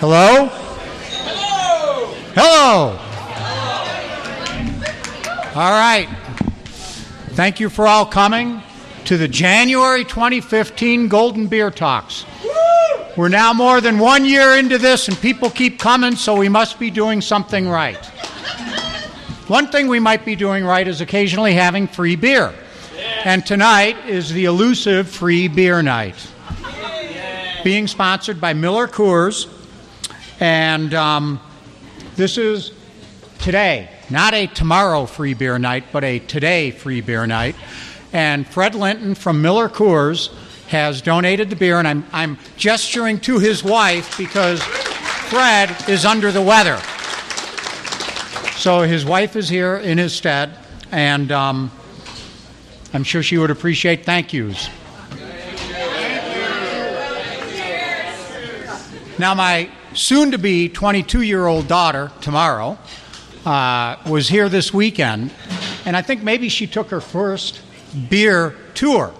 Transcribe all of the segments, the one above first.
Hello? Hello. Hello. All right. Thank you for all coming to the January 2015 Golden Beer Talks. We're now more than one year into this, and people keep coming, so we must be doing something right. One thing we might be doing right is occasionally having free beer. And tonight is the elusive free beer night. Being sponsored by Miller Coors. And um, this is today, not a tomorrow free beer night, but a today free beer night. And Fred Linton from Miller Coors has donated the beer, and I'm, I'm gesturing to his wife because Fred is under the weather. So his wife is here in his stead, and um, I'm sure she would appreciate thank yous. Now, my soon to be 22 year old daughter, tomorrow, uh, was here this weekend, and I think maybe she took her first beer tour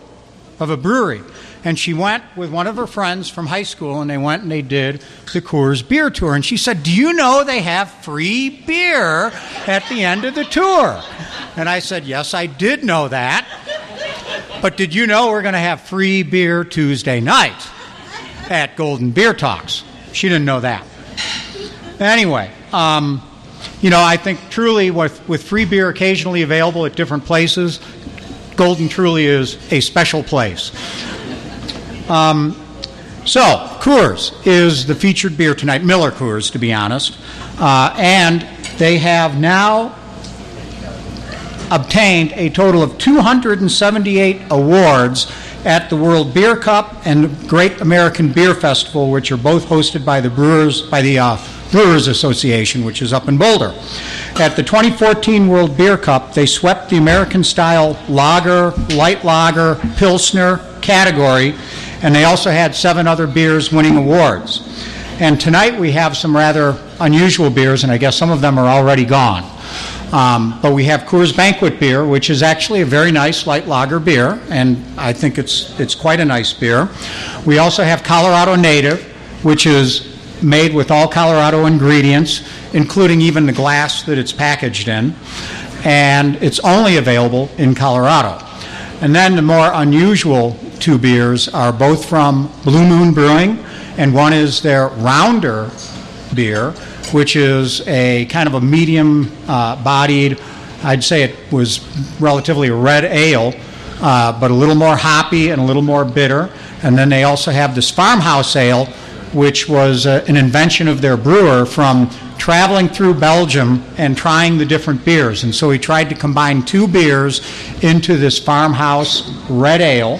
of a brewery. And she went with one of her friends from high school, and they went and they did the Coors Beer Tour. And she said, Do you know they have free beer at the end of the tour? And I said, Yes, I did know that. But did you know we're going to have free beer Tuesday night at Golden Beer Talks? She didn't know that. Anyway, um, you know, I think truly with, with free beer occasionally available at different places, Golden truly is a special place. Um, so, Coors is the featured beer tonight, Miller Coors, to be honest. Uh, and they have now obtained a total of 278 awards at the World Beer Cup and the Great American Beer Festival, which are both hosted by the Brewers by the uh, Brewers Association, which is up in Boulder. At the 2014 World Beer Cup, they swept the American style lager, light lager, pilsner category, and they also had seven other beers winning awards. And tonight we have some rather unusual beers, and I guess some of them are already gone. Um, but we have Coors Banquet beer, which is actually a very nice light lager beer, and I think it's it's quite a nice beer. We also have Colorado Native, which is made with all Colorado ingredients, including even the glass that it's packaged in, and it's only available in Colorado. And then the more unusual two beers are both from Blue Moon Brewing, and one is their Rounder beer, which is a kind of a medium uh, bodied, I'd say it was relatively red ale, uh, but a little more hoppy and a little more bitter. And then they also have this farmhouse ale, which was uh, an invention of their brewer from traveling through Belgium and trying the different beers. And so he tried to combine two beers into this farmhouse red ale,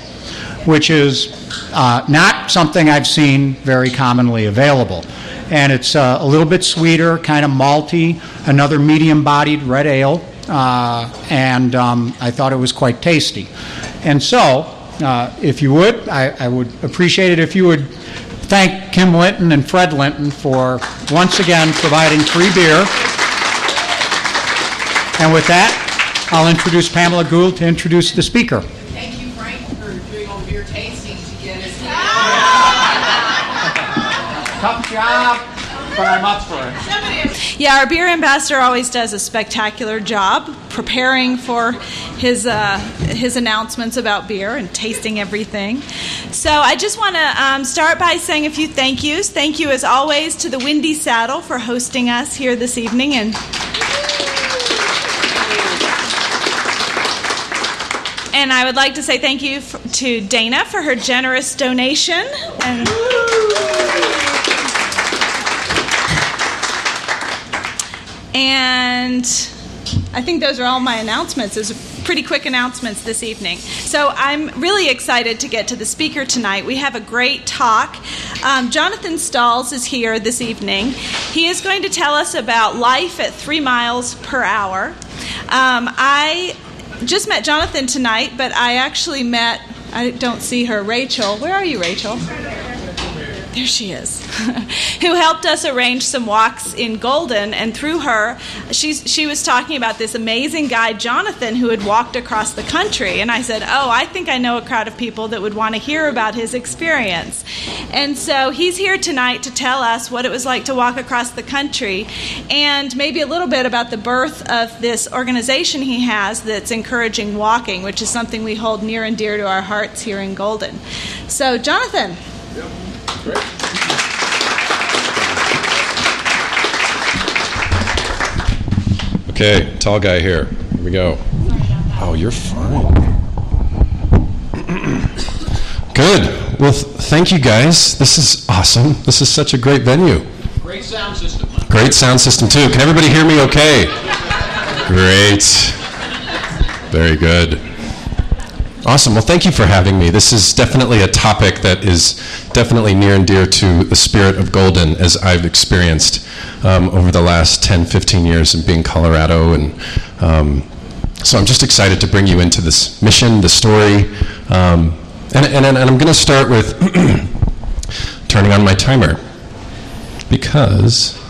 which is uh, not something I've seen very commonly available and it's uh, a little bit sweeter, kind of malty, another medium bodied red ale, uh, and um, I thought it was quite tasty. And so, uh, if you would, I, I, would appreciate it if you would thank Kim Linton and Fred Linton for once again providing free beer. And with that, I'll introduce Pamela Gould to introduce the speaker. Thank you, Frank, for doing all beer tasting to get us Tough job, but I'm up for it. Yeah, our beer ambassador always does a spectacular job preparing for his uh, his announcements about beer and tasting everything. So I just want to um, start by saying a few thank yous. Thank you, as always, to the Windy Saddle for hosting us here this evening and. And I would like to say thank you to Dana for her generous donation. And And I think those are all my announcements. Those are pretty quick announcements this evening. So I'm really excited to get to the speaker tonight. We have a great talk. Um, Jonathon Stalls is here this evening. He is going to tell us about life at three miles per hour. Um, I just met Jonathon tonight, but I actually met, I don't see her, Rachel. Where are you, Rachel? There she is, who helped us arrange some walks in Golden. And through her, she's, she was talking about this amazing guy, Jonathon, who had walked across the country. And I said, Oh, I think I know a crowd of people that would want to hear about his experience. And so he's here tonight to tell us what it was like to walk across the country and maybe a little bit about the birth of this organization he has that's encouraging walking, which is something we hold near and dear to our hearts here in Golden. So, Jonathon. Great. Okay, tall guy here. Here we go. Oh, you're fine. Good. Well, th- thank you guys. This is awesome. This is such a great venue. Great sound system. Great sound system, too. Can everybody hear me okay? Great. Very good. Awesome. Well, thank you for having me. This is definitely a topic that is definitely near and dear to the spirit of Golden as I've experienced um, over the last 10, 15 years in being Colorado. And um, so I'm just excited to bring you into this mission, the story. Um, and, and, and I'm going to start with turning on my timer because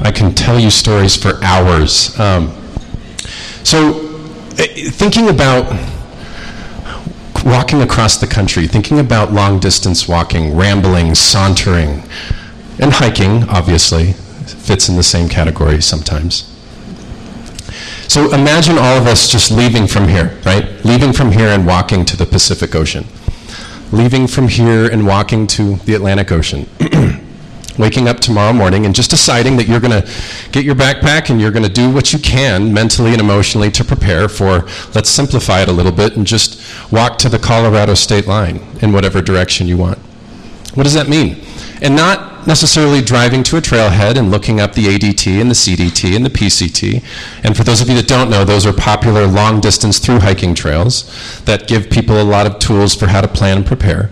I can tell you stories for hours. Um, so, eh, thinking about walking across the country, thinking about long distance walking, rambling, sauntering, and hiking, obviously, fits in the same category sometimes. So imagine all of us just leaving from here, right? Leaving from here and walking to the Pacific Ocean. Leaving from here and walking to the Atlantic Ocean. waking up tomorrow morning and just deciding that you're going to get your backpack and you're going to do what you can mentally and emotionally to prepare for, let's simplify it a little bit and just walk to the Colorado state line in whatever direction you want. What does that mean? And not necessarily driving to a trailhead and looking up the ADT and the CDT and the PCT. And for those of you that don't know, those are popular long distance through hiking trails that give people a lot of tools for how to plan and prepare.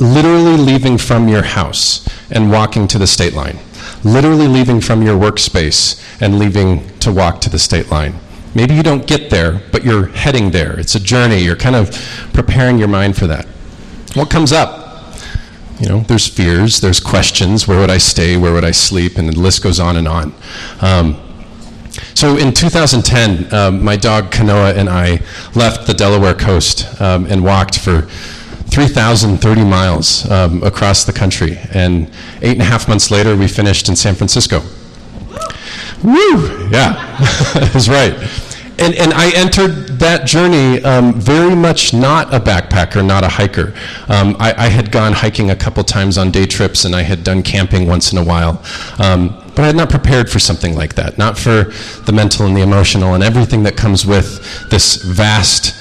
Literally leaving from your house and walking to the state line. Literally leaving from your workspace and leaving to walk to the state line. Maybe you don't get there, but you're heading there. It's a journey. You're kind of preparing your mind for that. What comes up? You know, there's fears, there's questions. Where would I stay? Where would I sleep? And the list goes on and on. Um, so in 2010, um, my dog Kanoa and I left the Delaware coast um, and walked for 3,030 miles um, across the country. And eight and a half months later, we finished in San Francisco. Woo! Yeah, that's right. And, and I entered that journey um, very much not a backpacker, not a hiker. Um, I, I, had gone hiking a couple times on day trips, and I had done camping once in a while. Um, but I had not prepared for something like that, not for the mental and the emotional and everything that comes with this vast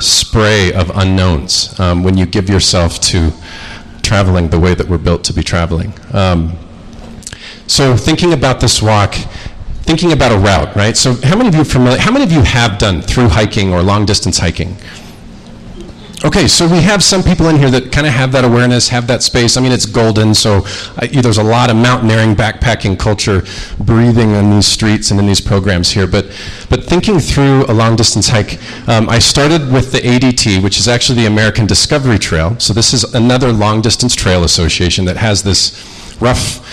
spray of unknowns um, when you give yourself to traveling the way that we're built to be traveling. Um, so thinking about this walk, thinking about a route, right? So how many of you familiar? How many of you have done through hiking or long distance hiking? Okay, so we have some people in here that kind of have that awareness, have that space. I mean, it's golden, so I, there's a lot of mountaineering, backpacking culture breathing in these streets and in these programs here. But, but thinking through a long distance hike, um, I started with the ADT, which is actually the American Discovery Trail. So this is another long distance trail association that has this rough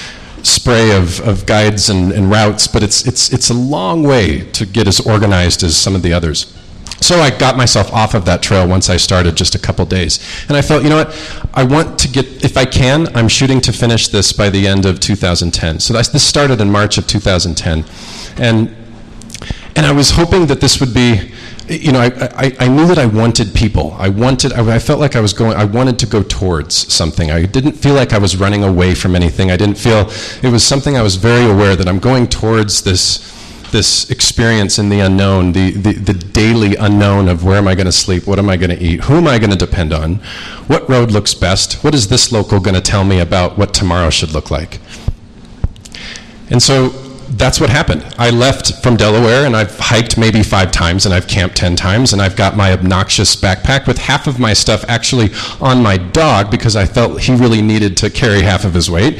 spray of, of guides and, and routes, but it's, it's, it's a long way to get as organized as some of the others. So I got myself off of that trail once I started, just a couple days. And I felt, you know what, I want to get, if I can, I'm shooting to finish this by the end of 2010. So this started in March of 2010. And, and I was hoping that this would be, you know, I, I, I knew that I wanted people. I wanted, I, I felt like I was going, I wanted to go towards something. I didn't feel like I was running away from anything. I didn't feel, it was something I was very aware that I'm going towards this, this experience in the unknown, the, the, the daily unknown of where am I going to sleep, what am I going to eat, who am I going to depend on, what road looks best, what is this local going to tell me about what tomorrow should look like. And so that's what happened. I left from Delaware and I've hiked maybe five times and I've camped 10 times and I've got my obnoxious backpack with half of my stuff actually on my dog because I felt he really needed to carry half of his weight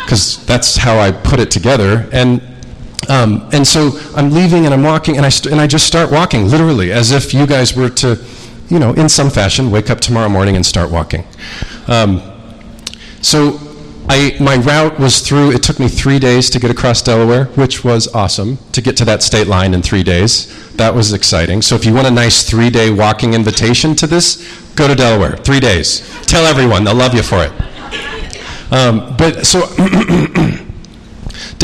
because that's how I put it together. And um, and so I'm leaving and I'm walking and I, st- and I just start walking, literally, as if you guys were to, you know, in some fashion, wake up tomorrow morning and start walking. Um, So I, my route was through, it took me three days to get across Delaware, which was awesome to get to that state line in three days. That was exciting. So if you want a nice three day walking invitation to this, go to Delaware. Three days. Tell everyone, they'll love you for it. Um, but so.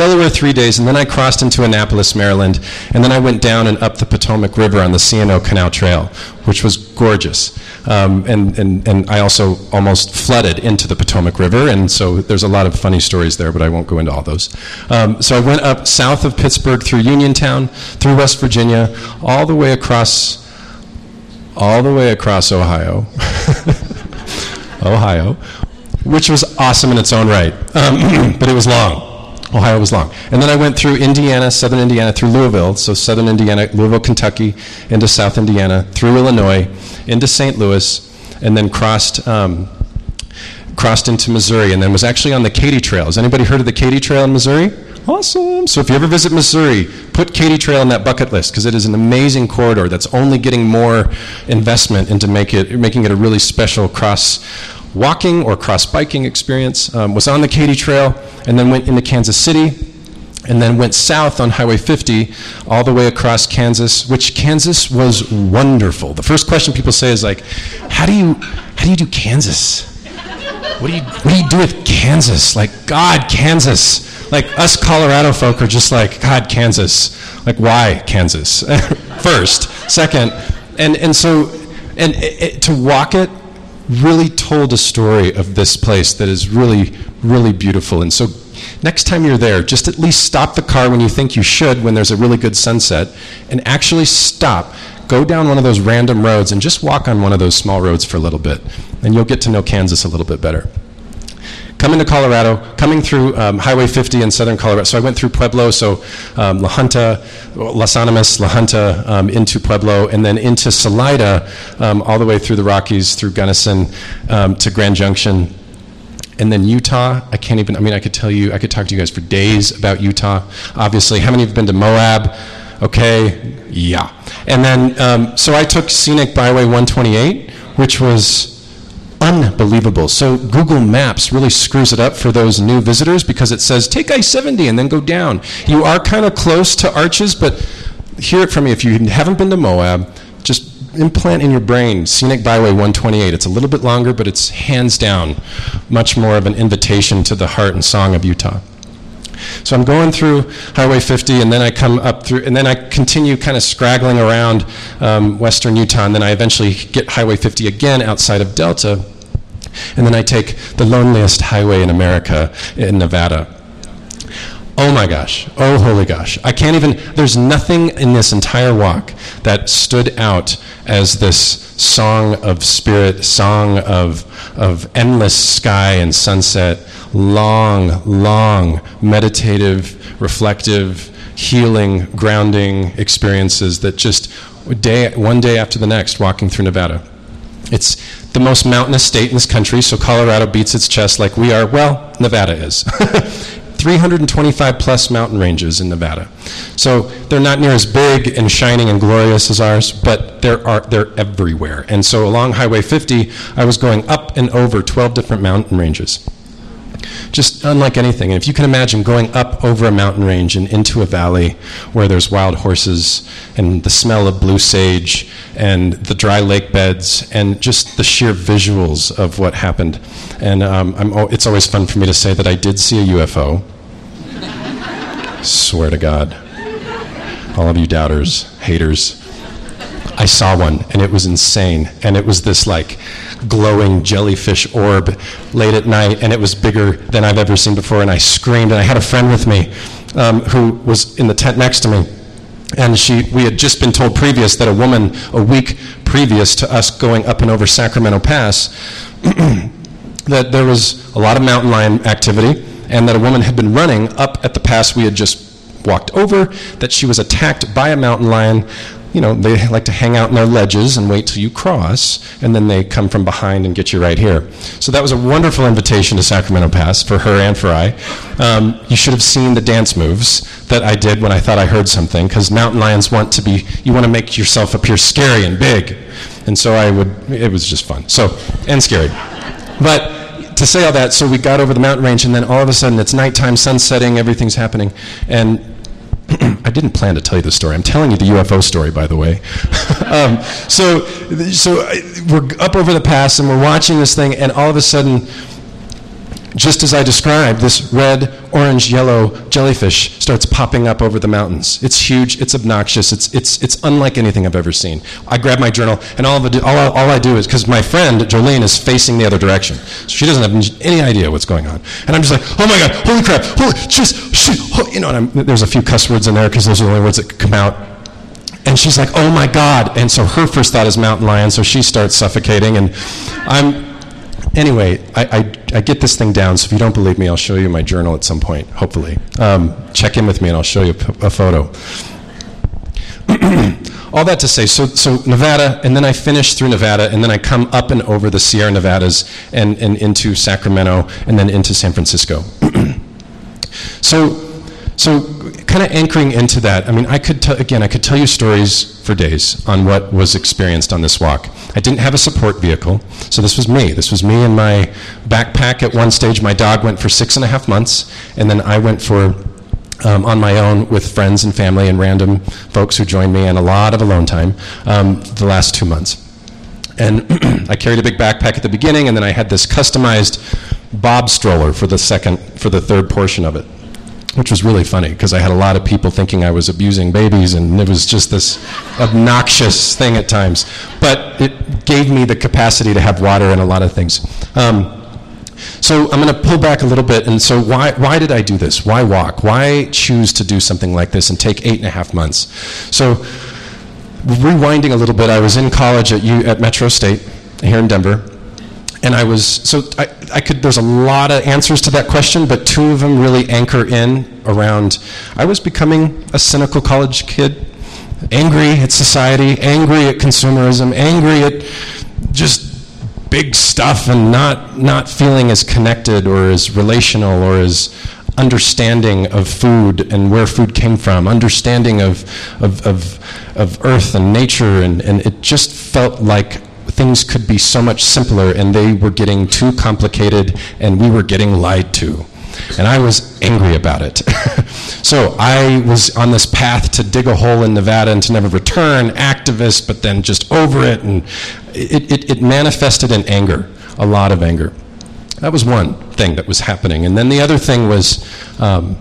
Delaware three days, and then I crossed into Annapolis, Maryland, and then I went down and up the Potomac River on the C&O Canal Trail, which was gorgeous. Um, and, and, and I also almost flooded into the Potomac River, and so there's a lot of funny stories there, but I won't go into all those. Um, so I went up south of Pittsburgh through Uniontown, through West Virginia, all the way across, all the way across Ohio. Ohio, which was awesome in its own right, um, but it was long. Ohio was long. And then I went through Indiana, southern Indiana, through Louisville, so southern Indiana, Louisville, Kentucky, into south Indiana, through Illinois, into St. Louis, and then crossed. Um, crossed into Missouri and then was actually on the Katy Trail. Has anybody heard of the Katy Trail in Missouri? Awesome. So if you ever visit Missouri, put Katy Trail on that bucket list because it is an amazing corridor that's only getting more investment into make it, making it a really special cross walking or cross biking experience. Um, was on the Katy Trail and then went into Kansas City and then went south on Highway 50 all the way across Kansas, which Kansas was wonderful. The first question people say is like, "How do you how do you do Kansas? What do you what do you do with Kansas? Like God, Kansas." Like us Colorado folk are just like, God, Kansas. Like why Kansas? First, second, and and so and it, it, to walk it really told a story of this place that is really, really beautiful. And so next time you're there, just at least stop the car when you think you should, when there's a really good sunset, and actually stop. Go down one of those random roads and just walk on one of those small roads for a little bit, and you'll get to know Kansas a little bit better coming to Colorado, coming through um, Highway 50 in southern Colorado. So I went through Pueblo, so um, La Junta, Las Animas, La Junta, um, into Pueblo, and then into Salida, um, all the way through the Rockies, through Gunnison um, to Grand Junction. And then Utah, I can't even, I mean, I could tell you, I could talk to you guys for days about Utah. Obviously, how many of you have been to Moab? Okay, yeah. And then, um, so I took Scenic Byway 128, which was unbelievable. So Google Maps really screws it up for those new visitors because it says take I-70 and then go down. You are kind of close to Arches, but hear it from me. If you haven't been to Moab, just implant in your brain Scenic Byway 128. It's a little bit longer, but it's hands down much more of an invitation to the heart and song of Utah. So I'm going through Highway 50, and then I come up through, and then I continue kind of scraggling around um, western Utah, and then I eventually get Highway 50 again outside of Delta, and then I take the loneliest highway in America in Nevada. Oh my gosh. Oh, holy gosh. I can't even, there's nothing in this entire walk that stood out as this song of spirit, song of, of endless sky and sunset long, long meditative, reflective, healing, grounding experiences that just day, one day after the next, walking through Nevada. It's the most mountainous state in this country, so Colorado beats its chest like we are. Well, Nevada is. 325 plus mountain ranges in Nevada. So they're not near as big and shining and glorious as ours, but they're, are, they're everywhere. And so along Highway 50, I was going up and over 12 different mountain ranges just unlike anything. And if you can imagine going up over a mountain range and into a valley where there's wild horses and the smell of blue sage and the dry lake beds and just the sheer visuals of what happened. And um, it's always fun for me to say that I did see a UFO. Swear to God. All of you doubters, haters. I saw one and it was insane. And it was this like glowing jellyfish orb late at night, and it was bigger than I've ever seen before. And I screamed, and I had a friend with me um, who was in the tent next to me. And she, we had just been told previous that a woman, a week previous to us going up and over Sacramento Pass, that there was a lot of mountain lion activity, and that a woman had been running up at the pass we had just walked over, that she was attacked by a mountain lion you know, they like to hang out in their ledges and wait till you cross, and then they come from behind and get you right here. So that was a wonderful invitation to Sacramento Pass for her and for I. Um, you should have seen the dance moves that I did when I thought I heard something, because mountain lions want to be, you want to make yourself appear scary and big. And so I would, it was just fun. So, and scary. But to say all that, so we got over the mountain range, and then all of a sudden it's nighttime, sun setting, everything's happening. And I didn't plan to tell you the story. I'm telling you the UFO story, by the way. um, so, so we're up over the pass and we're watching this thing, and all of a sudden, just as I described, this red, orange, yellow jellyfish starts popping up over the mountains. It's huge, it's obnoxious, it's, it's, it's unlike anything I've ever seen. I grab my journal, and all, it, all, all I do is, because my friend, Jolene, is facing the other direction. So she doesn't have any idea what's going on. And I'm just like, oh my God, holy crap, holy, just, you know, and I'm, there's a few cuss words in there because those are the only words that could come out. And she's like, oh my God. And so her first thought is mountain lion, so she starts suffocating, and I'm, anyway, I, I, I, get this thing down, so if you don't believe me, I'll show you my journal at some point, hopefully. Um, check in with me and I'll show you a, a photo. All that to say, so, so Nevada, and then I finish through Nevada, and then I come up and over the Sierra Nevadas and, and into Sacramento, and then into San Francisco. so so, kind of anchoring into that, I mean, I could, again, I could tell you stories for days on what was experienced on this walk. I didn't have a support vehicle, so this was me. This was me in my backpack at one stage. My dog went for six and a half months, and then I went for um, on my own with friends and family and random folks who joined me, and a lot of alone time um, the last two months. And I carried a big backpack at the beginning, and then I had this customized Bob stroller for the second, for the third portion of it which was really funny because I had a lot of people thinking I was abusing babies, and it was just this obnoxious thing at times. But it gave me the capacity to have water and a lot of things. Um, so I'm going to pull back a little bit. And so, why, why did I do this? Why walk? Why choose to do something like this and take eight and a half months? So, rewinding a little bit, I was in college at, U, at Metro State here in Denver and I was so I, I could there's a lot of answers to that question, but two of them really anchor in around I was becoming a cynical college kid, angry at society, angry at consumerism, angry at just big stuff and not not feeling as connected or as relational or as understanding of food and where food came from, understanding of, of, of, of earth and nature, and, and it just felt like things could be so much simpler and they were getting too complicated and we were getting lied to. And I was angry about it. so I was on this path to dig a hole in Nevada and to never return, activist, but then just over it. And it, it, it manifested in anger, a lot of anger. That was one thing that was happening. And then the other thing was. Um,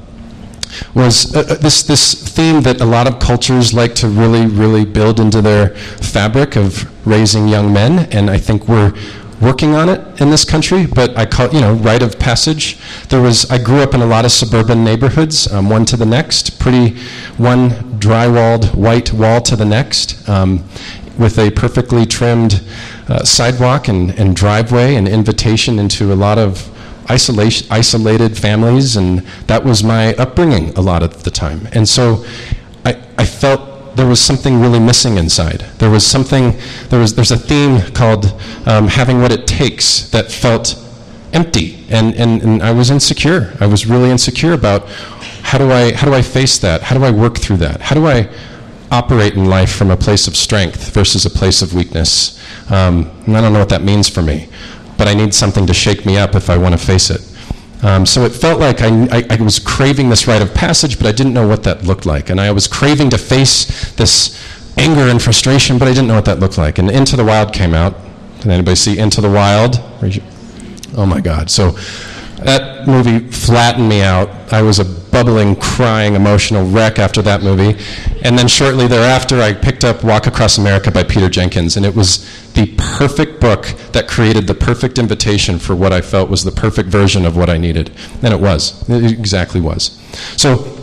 was uh, uh, this, this theme that a lot of cultures like to really, really build into their fabric of raising young men, and I think we're working on it in this country, but I call you know, rite of passage. There was, I grew up in a lot of suburban neighborhoods, um, one to the next, pretty one dry-walled white wall to the next, um, with a perfectly trimmed uh, sidewalk and, and driveway and invitation into a lot of isolation, isolated families, and that was my upbringing a lot of the time. And so I, I felt there was something really missing inside. There was something, there was, there's a theme called um, having what it takes that felt empty. And, and, and I was insecure. I was really insecure about how do, I, how do I face that? How do I work through that? How do I operate in life from a place of strength versus a place of weakness? Um, and I don't know what that means for me but I need something to shake me up if I want to face it. Um, so it felt like I, I, I, was craving this rite of passage, but I didn't know what that looked like. And I was craving to face this anger and frustration, but I didn't know what that looked like. And Into the Wild came out. Can anybody see Into the Wild? Oh my God. So that movie flattened me out. I was a bubbling, crying, emotional wreck after that movie. And then shortly thereafter, I picked up Walk Across America by Peter Jenkins, and it was the perfect book that created the perfect invitation for what I felt was the perfect version of what I needed. And it was. It exactly was. So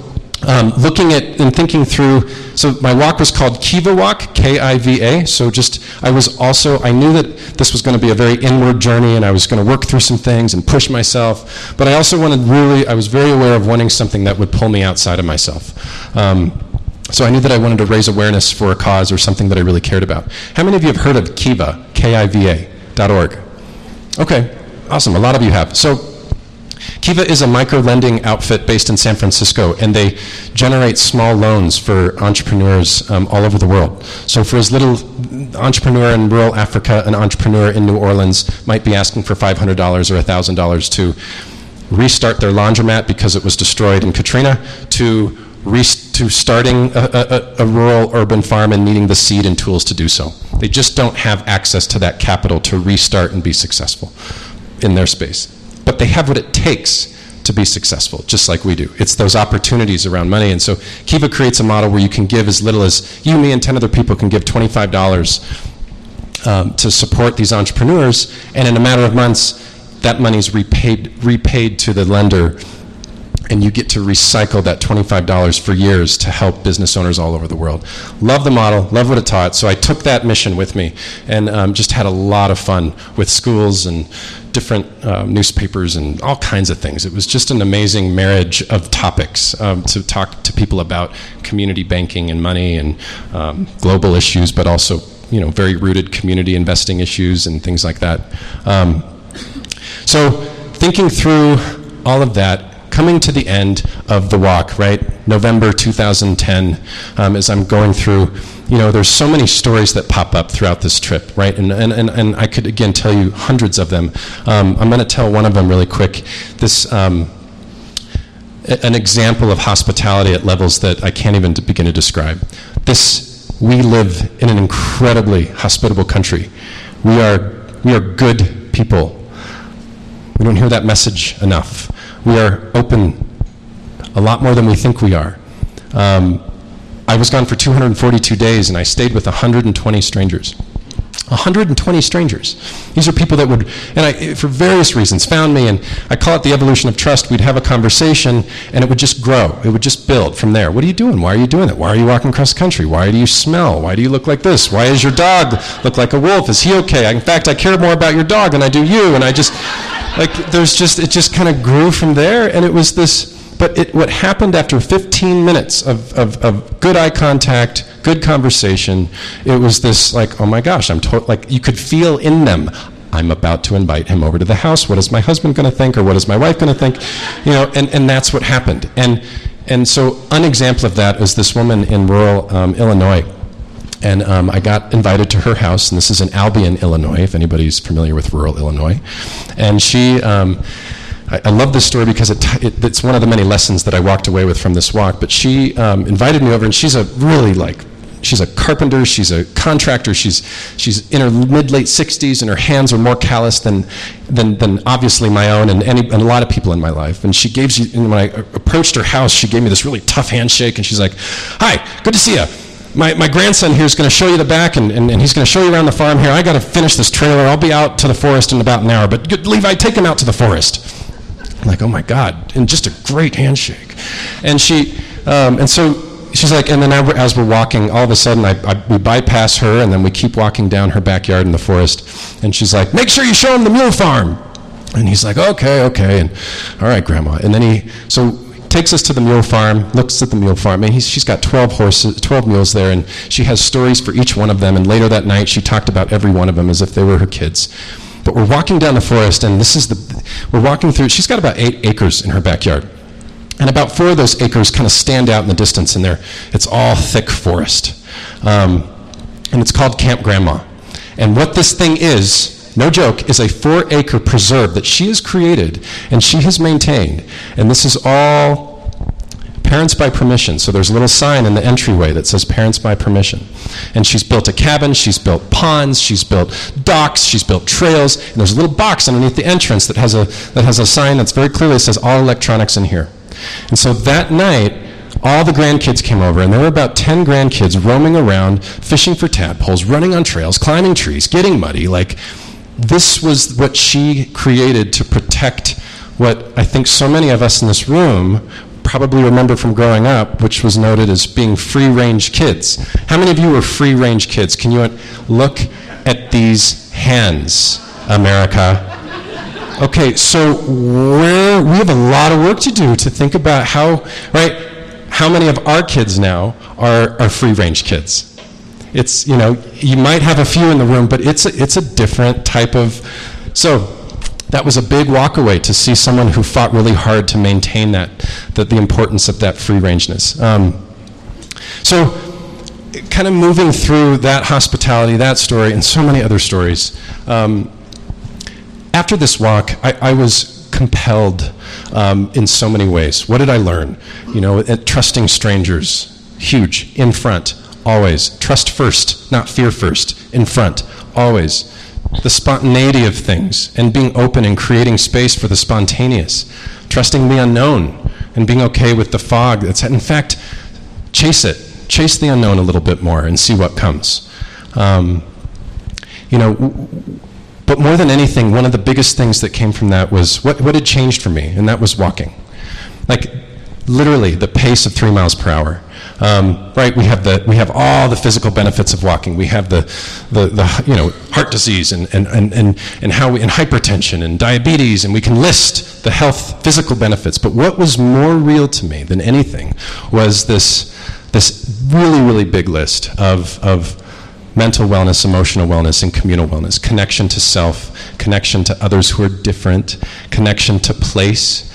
um, looking at and thinking through. So my walk was called Kiva Walk, K-I-V-A. So just I was also I knew that this was going to be a very inward journey, and I was going to work through some things and push myself. But I also wanted really I was very aware of wanting something that would pull me outside of myself. Um, so I knew that I wanted to raise awareness for a cause or something that I really cared about. How many of you have heard of Kiva, K-I-V-A, dot org? Okay, awesome. A lot of you have. So Kiva is a micro lending outfit based in San Francisco, and they generate small loans for entrepreneurs um, all over the world. So, for as little entrepreneur in rural Africa, an entrepreneur in New Orleans might be asking for $500 or $1,000 to restart their laundromat because it was destroyed in Katrina, to to starting a, a, a, rural urban farm and needing the seed and tools to do so. They just don't have access to that capital to restart and be successful in their space. But they have what it takes to be successful, just like we do. It's those opportunities around money. And so Kiva creates a model where you can give as little as you, me, and 10 other people can give $25 um, to support these entrepreneurs. And in a matter of months, that money is repaid, repaid to the lender and you get to recycle that $25 for years to help business owners all over the world. Love the model, love what it taught, so I took that mission with me and um, just had a lot of fun with schools and different um, newspapers and all kinds of things. It was just an amazing marriage of topics um, to talk to people about community banking and money and um, global issues, but also you know very rooted community investing issues and things like that. Um, so thinking through all of that coming to the end of the walk, right? November 2010, um, as I'm going through, you know, there's so many stories that pop up throughout this trip, right? And, and, and, and I could, again, tell you hundreds of them. Um, I'm going to tell one of them really quick. This, um, an example of hospitality at levels that I can't even begin to describe. This, we live in an incredibly hospitable country. We are, we are good people. We don't hear that message enough we are open a lot more than we think we are. Um, I was gone for 242 days and I stayed with 120 strangers. 120 strangers. These are people that would, and I, for various reasons, found me, and I call it the evolution of trust. We'd have a conversation, and it would just grow. It would just build from there. What are you doing? Why are you doing it? Why are you walking across the country? Why do you smell? Why do you look like this? Why does your dog look like a wolf? Is he okay? In fact, I care more about your dog than I do you, and I just, like there's just it just kind of grew from there and it was this but it, what happened after 15 minutes of, of, of, good eye contact good conversation it was this like oh my gosh i'm to- like you could feel in them i'm about to invite him over to the house. What is my husband going to think or what is my wife going to think? You know and, and that's what happened. And and so an example of that is this woman in rural um, illinois. And um, I got invited to her house, and this is in Albion, Illinois, if anybody's familiar with rural Illinois. And she, um, I, I, love this story because it, it, it's one of the many lessons that I walked away with from this walk. But she um, invited me over, and she's a really like she's a carpenter, she's a contractor, she's, she's in her mid late 60s, and her hands are more calloused than, than, than obviously my own and, any, and a lot of people in my life. And she gave, and when I approached her house, she gave me this really tough handshake, and she's like, Hi, good to see you my, my grandson here is going to show you the back, and, and, and he's going to show you around the farm here. I got to finish this trailer. I'll be out to the forest in about an hour. But Levi, take him out to the forest. Like, oh my God, and just a great handshake. And she, um, and so she's like, and then as we're walking, all of a sudden I, I, we bypass her, and then we keep walking down her backyard in the forest. And she's like, make sure you show him the mule farm. And he's like, okay, okay, and all right, Grandma. And then he, so takes us to the mule farm, looks at the mule farm, and she's got 12 horses, 12 mules there, and she has stories for each one of them. And later that night, she talked about every one of them as if they were her kids. But we're walking down the forest, and this is the, we're walking through, she's got about eight acres in her backyard. And about four of those acres kind of stand out in the distance, and there, it's all thick forest. Um, and it's called Camp Grandma. And what this thing is, no joke, is a four acre preserve that she has created and she has maintained. And this is all parents by permission. So there's a little sign in the entryway that says parents by permission. And she's built a cabin, she's built ponds, she's built docks, she's built trails, and there's a little box underneath the entrance that has a, that has a sign that's very clearly says all electronics in here. And so that night, all the grandkids came over, and there were about 10 grandkids roaming around, fishing for tadpoles, running on trails, climbing trees, getting muddy, like this was what she created to protect what I think so many of us in this room probably remember from growing up, which was noted as being free range kids. How many of you were free range kids? Can you look at these hands, America? Okay, so we have a lot of work to do to think about how, right? How many of our kids now are, are free range kids? It's, you know, you might have a few in the room, but it's a, it's a different type of. So, that was a big walk away to see someone who fought really hard to maintain that, the, the importance of that free rangeness. Um, so, kind of moving through that hospitality, that story, and so many other stories. Um, after this walk, I, I was compelled um, in so many ways. What did I learn? You know, at trusting strangers, huge, in front, always. Trust first, not fear first, in front, always the spontaneity of things and being open and creating space for the spontaneous, trusting the unknown and being okay with the fog that's in fact chase it chase the unknown a little bit more and see what comes. Um, you know but more than anything one of the biggest things that came from that was what, what had changed for me and that was walking. Like literally the pace of three miles per hour um, right? We have the we have all the physical benefits of walking. We have the the, the you know heart disease and and, and, and, and how we, and hypertension and diabetes, and we can list the health physical benefits. But what was more real to me than anything was this this really really big list of of mental wellness, emotional wellness, and communal wellness, connection to self, connection to others who are different, connection to place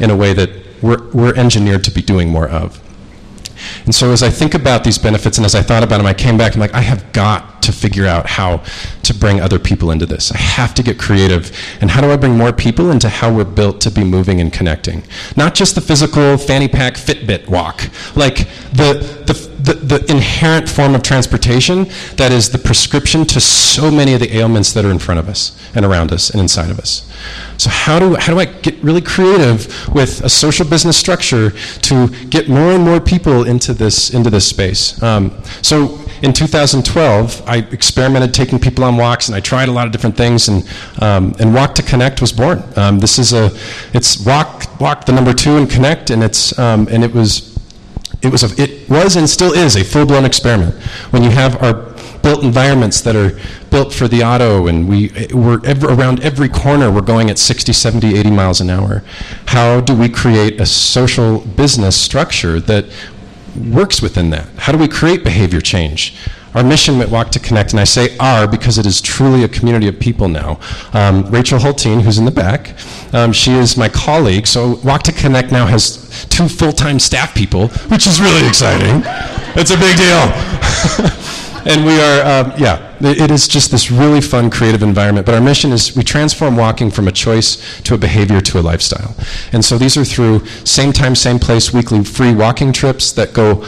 in a way that we're, we're engineered to be doing more of. And so as I think about these benefits and as I thought about them, I came back and like, I have got to figure out how to bring other people into this. I have to get creative. And how do I bring more people into how we're built to be moving and connecting? Not just the physical fanny pack Fitbit walk, like the, the the, the, inherent form of transportation that is the prescription to so many of the ailments that are in front of us and around us and inside of us. So how do, how do I get really creative with a social business structure to get more and more people into this, into this space? Um, so in 2012, I experimented taking people on walks, and I tried a lot of different things, and, um, and Walk to Connect was born. Um, this is a, it's Walk, Walk the number two and Connect, and it's, um, and it was it was, a, it was and still is a full-blown experiment. When you have our built environments that are built for the auto and we, we're around every corner we're going at 60, 70, 80 miles an hour. How do we create a social business structure that works within that? How do we create behavior change? Our mission at Walk to Connect, and I say our because it is truly a community of people now. Um, Rachel Hultine, who's in the back, um, she is my colleague. So Walk to Connect now has two full-time staff people, which is really exciting. It's a big deal. and we are, um, yeah, it is just this really fun, creative environment. But our mission is we transform walking from a choice to a behavior to a lifestyle. And so these are through same time, same place, weekly free walking trips that go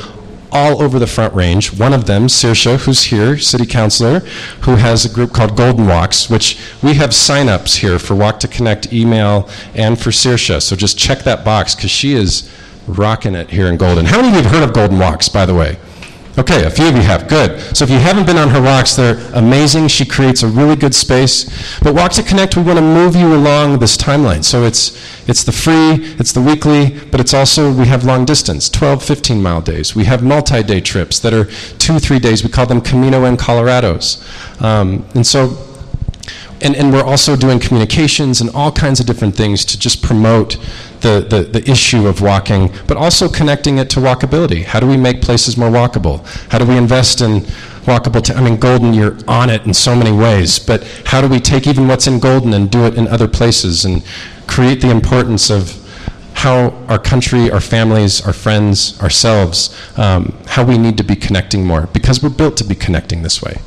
all over the Front Range. One of them, Saoirse, who's here, city councilor, who has a group called Golden Walks, which we have sign-ups here for Walk to Connect email and for Saoirse. So just check that box because she is rocking it here in Golden. How many of you have heard of Golden Walks, by the way? Okay, a few of you have. Good. So if you haven't been on her walks, they're amazing. She creates a really good space. But Walk to Connect, we want to move you along this timeline. So it's, it's the free, it's the weekly, but it's also, we have long distance, 12, 15 mile days. We have multi day trips that are two, three days. We call them Camino en Colorados. Um, and so and, and we're also doing communications and all kinds of different things to just promote the, the, the issue of walking, but also connecting it to walkability. How do we make places more walkable? How do we invest in walkable? T- I mean, Golden, you're on it in so many ways, but how do we take even what's in Golden and do it in other places and create the importance of how our country, our families, our friends, ourselves, um, how we need to be connecting more because we're built to be connecting this way.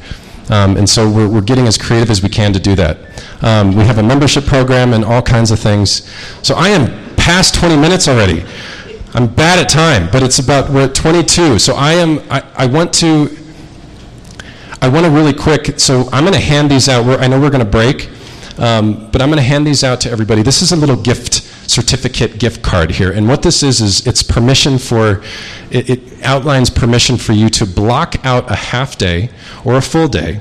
Um, and so we're, we're, getting as creative as we can to do that. Um, we have a membership program and all kinds of things. So I am past 20 minutes already. I'm bad at time, but it's about, we're at 22. So I am, I, I want to, I want to really quick, so I'm going to hand these out. We're, I know we're going to break, um, but I'm going to hand these out to everybody. This is a little gift certificate gift card here. And what this is, is it's permission for, it, it outlines permission for you to block out a half day or a full day.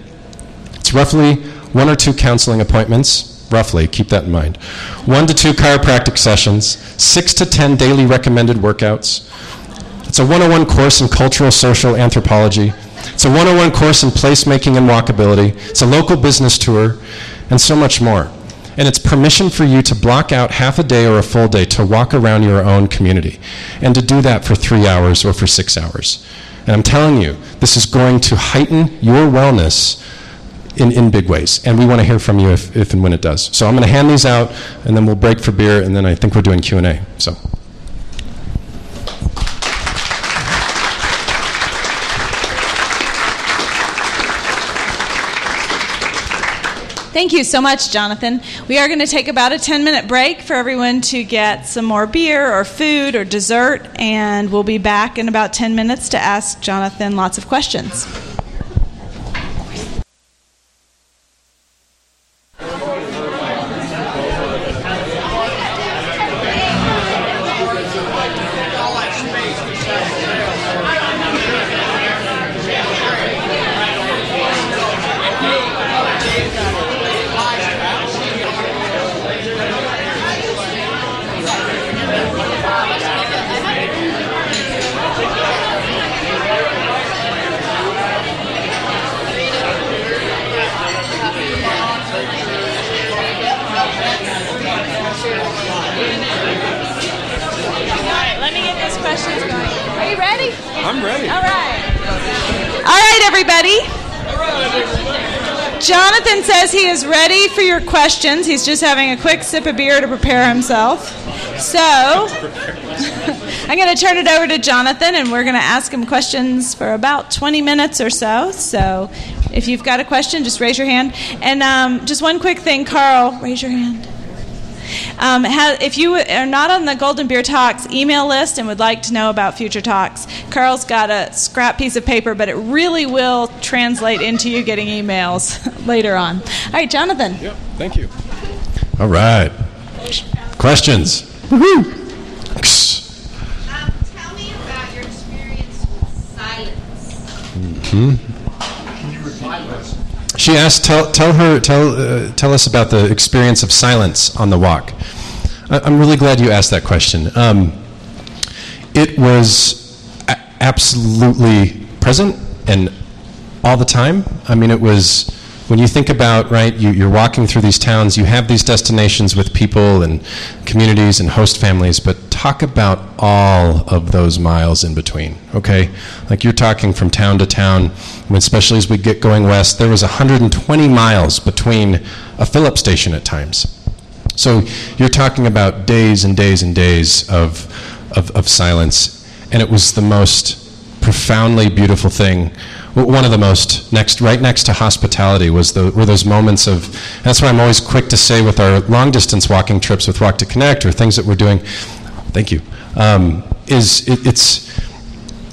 It's roughly one or two counseling appointments roughly, keep that in mind. One to two chiropractic sessions, six to ten daily recommended workouts. It's a 101 course in cultural social anthropology. It's a 101 course in placemaking and walkability. It's a local business tour, and so much more. And it's permission for you to block out half a day or a full day to walk around your own community, and to do that for three hours or for six hours. And I'm telling you, this is going to heighten your wellness in, in big ways. And we want to hear from you if, if and when it does. So I'm going to hand these out, and then we'll break for beer, and then I think we're doing Q&A. So. Thank you so much, Jonathon. We are going to take about a 10 minute break for everyone to get some more beer or food or dessert, and we'll be back in about 10 minutes to ask Jonathon lots of questions. Jonathon says he is ready for your questions. He's just having a quick sip of beer to prepare himself. So, I'm going to turn it over to Jonathon and we're going to ask him questions for about 20 minutes or so. So, if you've got a question, just raise your hand. And um, just one quick thing, Carl, raise your hand. Um, if you are not on the Golden Beer Talks email list and would like to know about future talks, Carl's got a scrap piece of paper, but it really will translate into you getting emails later on. All right, Jonathon. Yep, thank you. All right. Questions? Woohoo! Um, tell me about your experience with silence. Hmm. She asked, tell, tell her, tell, uh, tell us about the experience of silence on the walk. I, am really glad you asked that question. Um, it was a- absolutely present and all the time. I mean, it was when you think about right you, are walking through these towns you have these destinations with people and communities and host families but talk about all of those miles in between okay? Like you're talking from town to town. Especially as we get going west there was 120 miles between a fill up station at times. So you're talking about days and days and days of, of, of silence and it was the most profoundly beautiful thing one of the most next right next to hospitality was the were those moments of that's what I'm always quick to say with our long distance walking trips with Walk to Connect or things that we're doing thank you um, is it, it's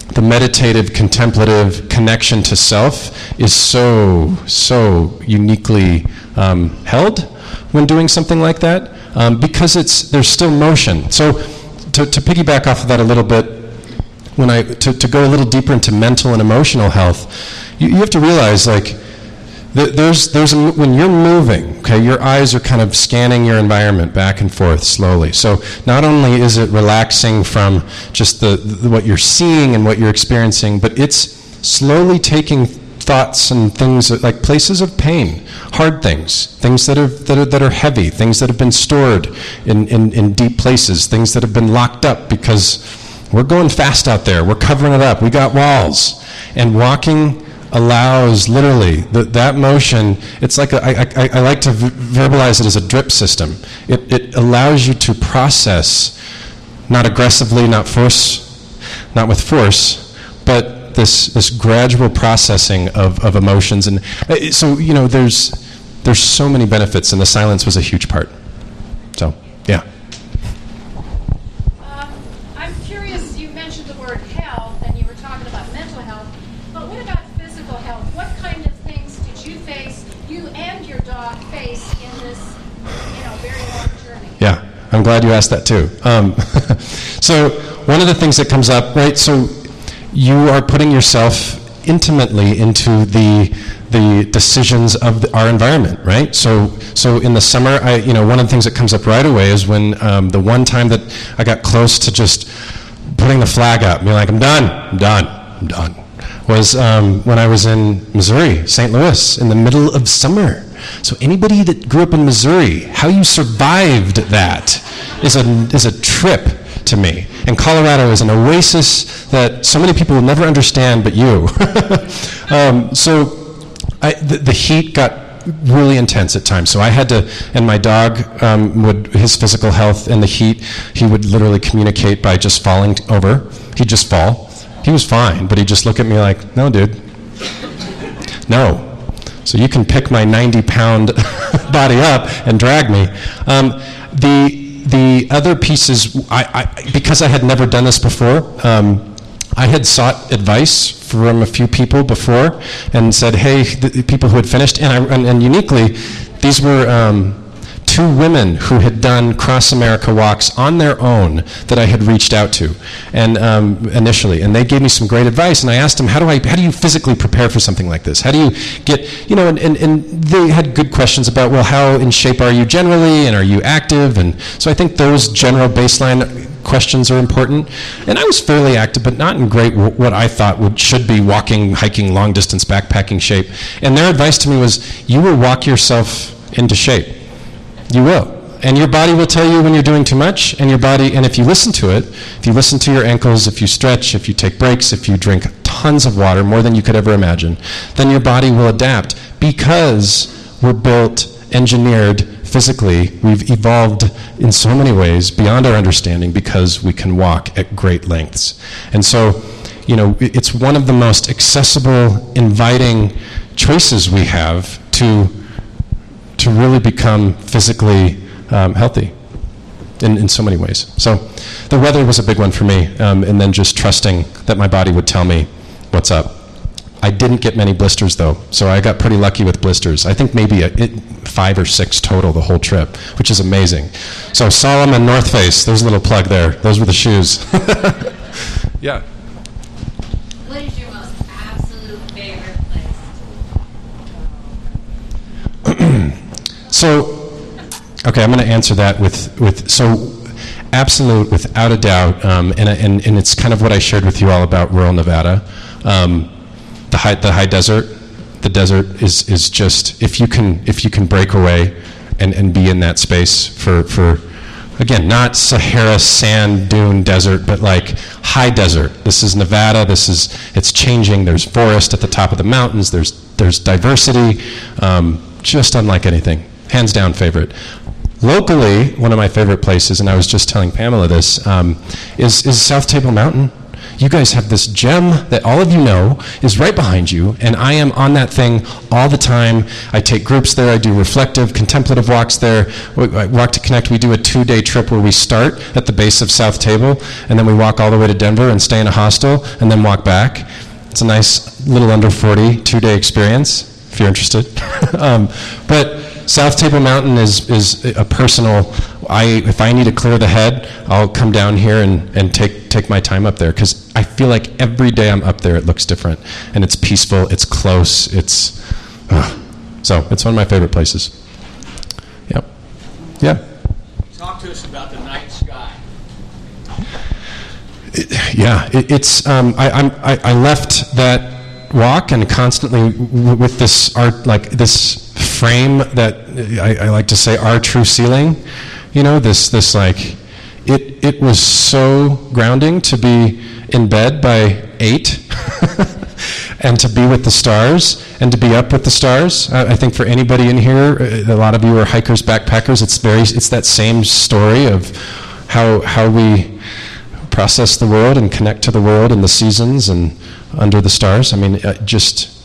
the meditative contemplative connection to self is so so uniquely um, held when doing something like that um, because it's there's still motion. So to, to piggyback off of that a little bit when I to, to go a little deeper into mental and emotional health, you, you have to realize like there's there's a, when you're moving, okay, your eyes are kind of scanning your environment back and forth slowly. So not only is it relaxing from just the, the what you're seeing and what you're experiencing, but it's slowly taking thoughts and things like places of pain, hard things, things that are, that are, that are heavy, things that have been stored in, in, in deep places, things that have been locked up because we're going fast out there. We're covering it up. We got walls. And walking allows literally the, that motion. It's like a, I, I, I like to verbalize it as a drip system. It, it allows you to process, not aggressively, not force, not with force, but this this gradual processing of, of emotions. And uh, so you know, there's there's so many benefits, and the silence was a huge part. I'm glad you asked that too. Um, so, one of the things that comes up, right? So, you are putting yourself intimately into the the decisions of the, our environment, right? So, so in the summer, I, you know, one of the things that comes up right away is when um, the one time that I got close to just putting the flag up, being like, "I'm done, I'm done, I'm done," was um, when I was in Missouri, St. Louis, in the middle of summer. So anybody that grew up in Missouri, how you survived that is a, is a trip to me. And Colorado is an oasis that so many people will never understand but you. um, so I, the, the heat got really intense at times. So I had to, and my dog um, would, his physical health and the heat, he would literally communicate by just falling over. He'd just fall. He was fine, but he'd just look at me like, no, dude. No. So you can pick my 90 pound body up and drag me. Um, the, the other pieces, I, I, because I had never done this before, um, I had sought advice from a few people before and said, hey, the people who had finished, and, I, and, and uniquely, these were um, two women who had done Cross America walks on their own that I had reached out to, and um, initially, and they gave me some great advice. And I asked them, how do I, how do you physically prepare for something like this? How do you get, you know, and, and, and they had good questions about, well, how in shape are you generally, and are you active? And so I think those general baseline questions are important. And I was fairly active, but not in great what I thought would should be walking, hiking, long distance backpacking shape. And their advice to me was, you will walk yourself into shape. You will. And your body will tell you when you're doing too much, and your body, and if you listen to it, if you listen to your ankles, if you stretch, if you take breaks, if you drink tons of water, more than you could ever imagine, then your body will adapt because we're built, engineered physically. We've evolved in so many ways beyond our understanding because we can walk at great lengths. And so, you know, it's one of the most accessible, inviting choices we have to to really become physically um, healthy in, in so many ways. So the weather was a big one for me, um, and then just trusting that my body would tell me what's up. I didn't get many blisters though, so I got pretty lucky with blisters. I think maybe a, it, five or six total the whole trip, which is amazing. So Salomon North Face, there's a little plug there. Those were the shoes. yeah. What is your most absolute favorite place? So, okay, I'm going to answer that with, with so absolute, without a doubt, um, and, and, and it's kind of what I shared with you all about rural Nevada. Um, the, high, the high desert, the desert is, is just, if you can, if you can break away and, and be in that space for, for, again, not Sahara sand dune desert, but like high desert. This is Nevada. This is it's changing. There's forest at the top of the mountains. There's there's diversity, um, just unlike anything hands down favorite. Locally, one of my favorite places, and I was just telling Pamela this, um, is, is South Table Mountain. You guys have this gem that all of you know is right behind you, and I am on that thing all the time. I take groups there, I do reflective, contemplative walks there. Walk to Connect, we do a two day trip where we start at the base of South Table, and then we walk all the way to Denver and stay in a hostel, and then walk back. It's a nice little under 40 two day experience, if you're interested. um, but South Table Mountain is, is a personal, I, if I need to clear the head, I'll come down here and, and take, take my time up there because I feel like every day I'm up there it looks different and it's peaceful, it's close, it's, uh, so it's one of my favorite places. Yep. Yeah. Talk to us about the night sky. It, yeah, it, it's, um, I, I'm, I, I left that walk and constantly w- with this art, like this frame that I, I, like to say our true ceiling. You know, this this like it it was so grounding to be in bed by eight. and to be with the stars and to be up with the stars. I, I think for anybody in here, a lot of you are hikers, backpackers. It's very, it's that same story of how how we process the world and connect to the world and the seasons and under the stars. I mean, just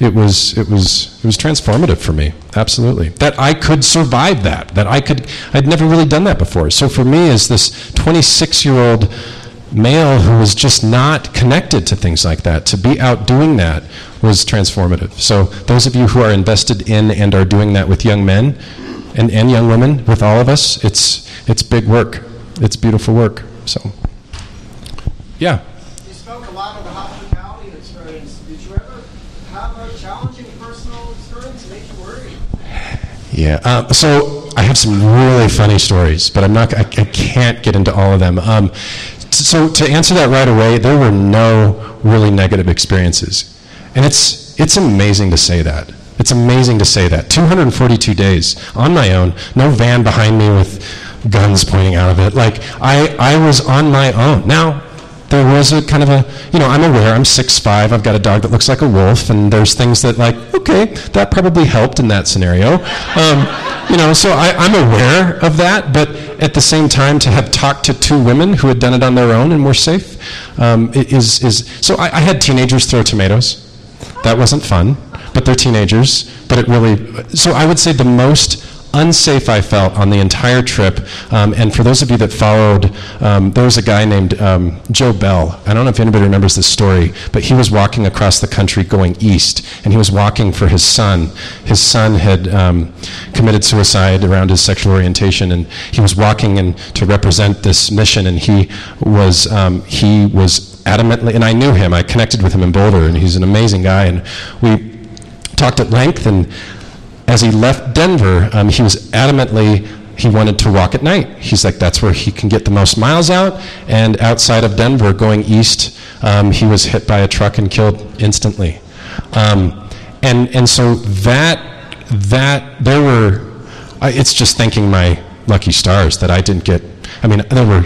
it was it was it was transformative for me. Absolutely. That i could survive that that i could i'd never really done that before. So for me as this 26 year old male who was just not connected to things like that to be out doing that was transformative. So those of you who are invested in and are doing that with young men and, and young women with all of us it's it's big work. It's beautiful work. So yeah you spoke a lot of the hospitality experience did you ever have a challenging personal experience make you worried yeah. Uh, so I have some really funny stories, but I'm not. I, I can't get into all of them. Um, so to answer that right away, there were no really negative experiences, and it's it's amazing to say that. It's amazing to say that. 242 days on my own, no van behind me with guns pointing out of it. Like I I was on my own. Now there was a kind of a, you know, I'm aware, I'm 6'5", I've got a dog that looks like a wolf, and there's things that like, okay, that probably helped in that scenario. Um, you know, so I, I'm aware of that, but at the same time, to have talked to two women who had done it on their own and were safe um, is, is, so I, I had teenagers throw tomatoes. That wasn't fun, but they're teenagers. But it really, so I would say the most unsafe I felt on the entire trip, um, and for those of you that followed, um, there was a guy named um, Joe Bell. I don't know if anybody remembers this story, but he was walking across the country going east, and he was walking for his son. His son had um, committed suicide around his sexual orientation, and he was walking in to represent this mission, and he was um, he was adamantly, and I knew him. I connected with him in Boulder, and he's an amazing guy, and we talked at length, and as he left Denver, um, he was adamantly he wanted to walk at night. He's like that's where he can get the most miles out. And outside of Denver, going east, um, he was hit by a truck and killed instantly. Um, and and so that that there were, it's just thanking my lucky stars that I didn't get. I mean, there were.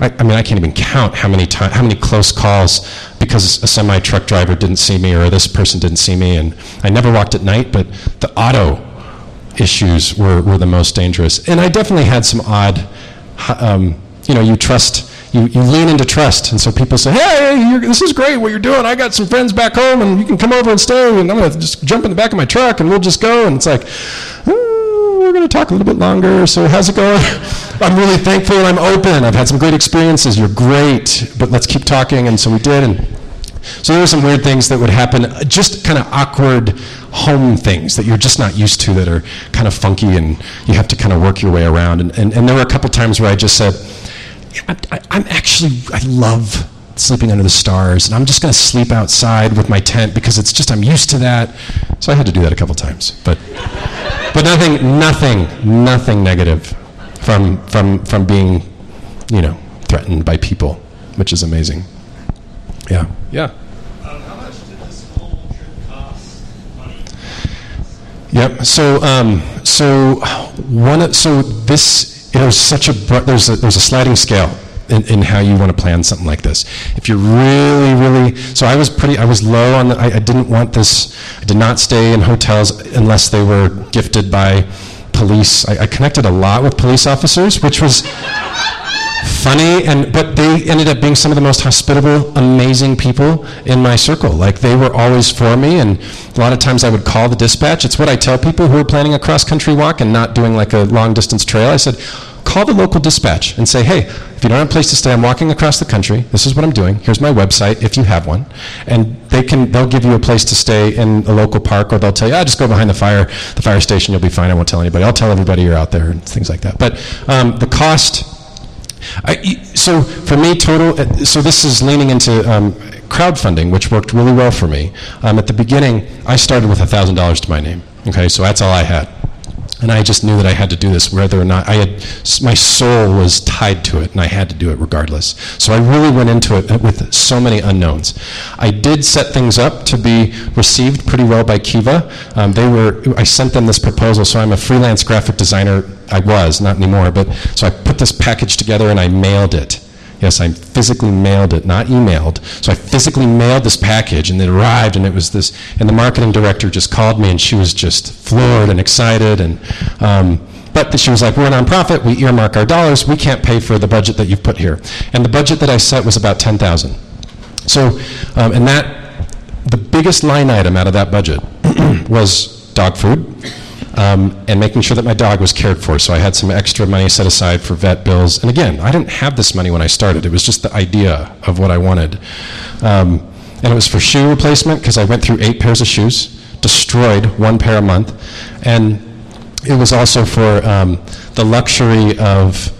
I, I mean, I can't even count how many time, how many close calls because a semi truck driver didn't see me or this person didn't see me, and I never walked at night. But the auto issues were, were the most dangerous, and I definitely had some odd. Um, you know, you trust, you, you lean into trust, and so people say, "Hey, this is great what you're doing. I got some friends back home, and you can come over and stay, and I'm gonna just jump in the back of my truck, and we'll just go." And it's like, "Oh, we're going to talk a little bit longer. So how's it going? I'm really thankful and I'm open. I've had some great experiences. You're great, but let's keep talking. And so we did. And so there were some weird things that would happen, just kind of awkward home things that you're just not used to that are kind of funky and you have to kind of work your way around. And, and, and there were a couple times where I just said, I, I'm actually, I love sleeping under the stars and I'm just going to sleep outside with my tent because it's just, I'm used to that. So I had to do that a couple times. But, but nothing, nothing, nothing negative from, from, from being, you know, threatened by people, which is amazing. Yeah. Yeah. Um, how much did this whole trip cost money? Yep. So, um, so one. So this, it was such a. There's a there's a sliding scale in, in how you want to plan something like this. If you're really, really. So I was pretty. I was low on. The, I, I didn't want this. I did not stay in hotels unless they were gifted by police. I, I connected a lot with police officers, which was funny and but they ended up being some of the most hospitable amazing people in my circle like they were always for me and a lot of times i would call the dispatch it's what i tell people who are planning a cross country walk and not doing like a long distance trail i said call the local dispatch and say hey if you don't have a place to stay i'm walking across the country this is what i'm doing here's my website if you have one and they can they'll give you a place to stay in a local park or they'll tell you ah, just go behind the fire the fire station you'll be fine i won't tell anybody i'll tell everybody you're out there and things like that but um, the cost I, so for me, total. uh, So this is leaning into um, crowdfunding, which worked really well for me. Um, at the beginning, I started with thousand dollars to my name. Okay, so that's all I had, and I just knew that I had to do this, whether or not I had. My soul was tied to it, and I had to do it regardless. So I really went into it with so many unknowns. I did set things up to be received pretty well by Kiva. Um, they were. I sent them this proposal. So I'm a freelance graphic designer. I was not anymore, but so I put this package together and I mailed it. Yes, I physically mailed it, not emailed. So I physically mailed this package, and it arrived, and it was this. And the marketing director just called me, and she was just floored and excited. And um, but she was like, "We're a nonprofit. We earmark our dollars. We can't pay for the budget that you've put here." And the budget that I set was about ten thousand. So, um, and that the biggest line item out of that budget was dog food um, and making sure that my dog was cared for. So I had some extra money set aside for vet bills. And again, I didn't have this money when I started. It was just the idea of what I wanted. Um, and it was for shoe replacement because I went through eight pairs of shoes, destroyed one pair a month, and it was also for um, the luxury of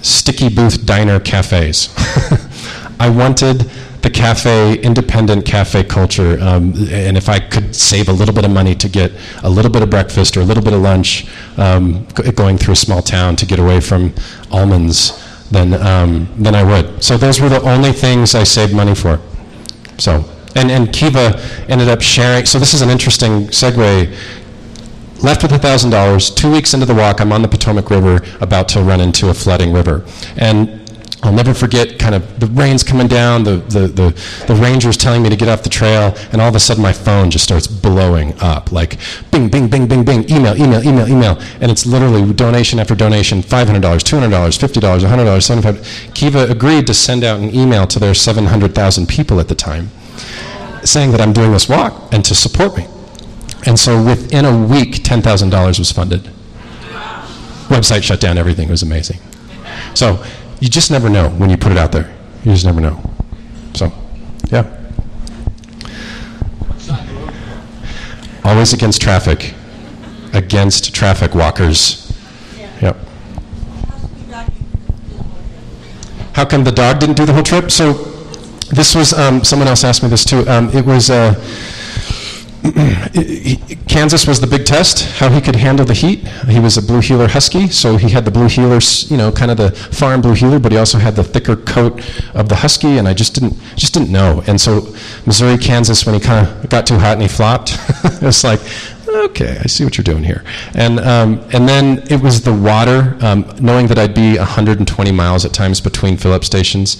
sticky booth diner cafes. I wanted the cafe, independent cafe culture, um, and if I could save a little bit of money to get a little bit of breakfast or a little bit of lunch um, going through a small town to get away from almonds, then, um, then I would. So those were the only things I saved money for. So, and, and Kiva ended up sharing, so this is an interesting segue left with $1,000. Two weeks into the walk, I'm on the Potomac River about to run into a flooding river. And I'll never forget kind of the rain's coming down, the, the, the, the ranger's telling me to get off the trail, and all of a sudden my phone just starts blowing up. Like bing, bing, bing, bing, bing, email, email, email, email. And it's literally donation after donation $500, $200, $50, $100, $75. Kiva agreed to send out an email to their 700,000 people at the time saying that I'm doing this walk and to support me. And so within a week, $10,000 was funded. Website shut down, everything was amazing. So you just never know when you put it out there. You just never know. So, yeah. Always against traffic. Against traffic walkers. Yep. How come the dog didn't do the whole trip? So, this was, um, someone else asked me this too. Um, it was, uh, Kansas was the big test, how he could handle the heat. He was a blue heeler husky, so he had the blue heelers, you know, kind of the farm blue heeler, but he also had the thicker coat of the husky, and I just didn't, just didn't know. And so Missouri, Kansas, when he kind of got too hot and he flopped, it was like, okay, I see what you're doing here. And, um, and then it was the water, um, knowing that I'd be 120 miles at times between fill-up stations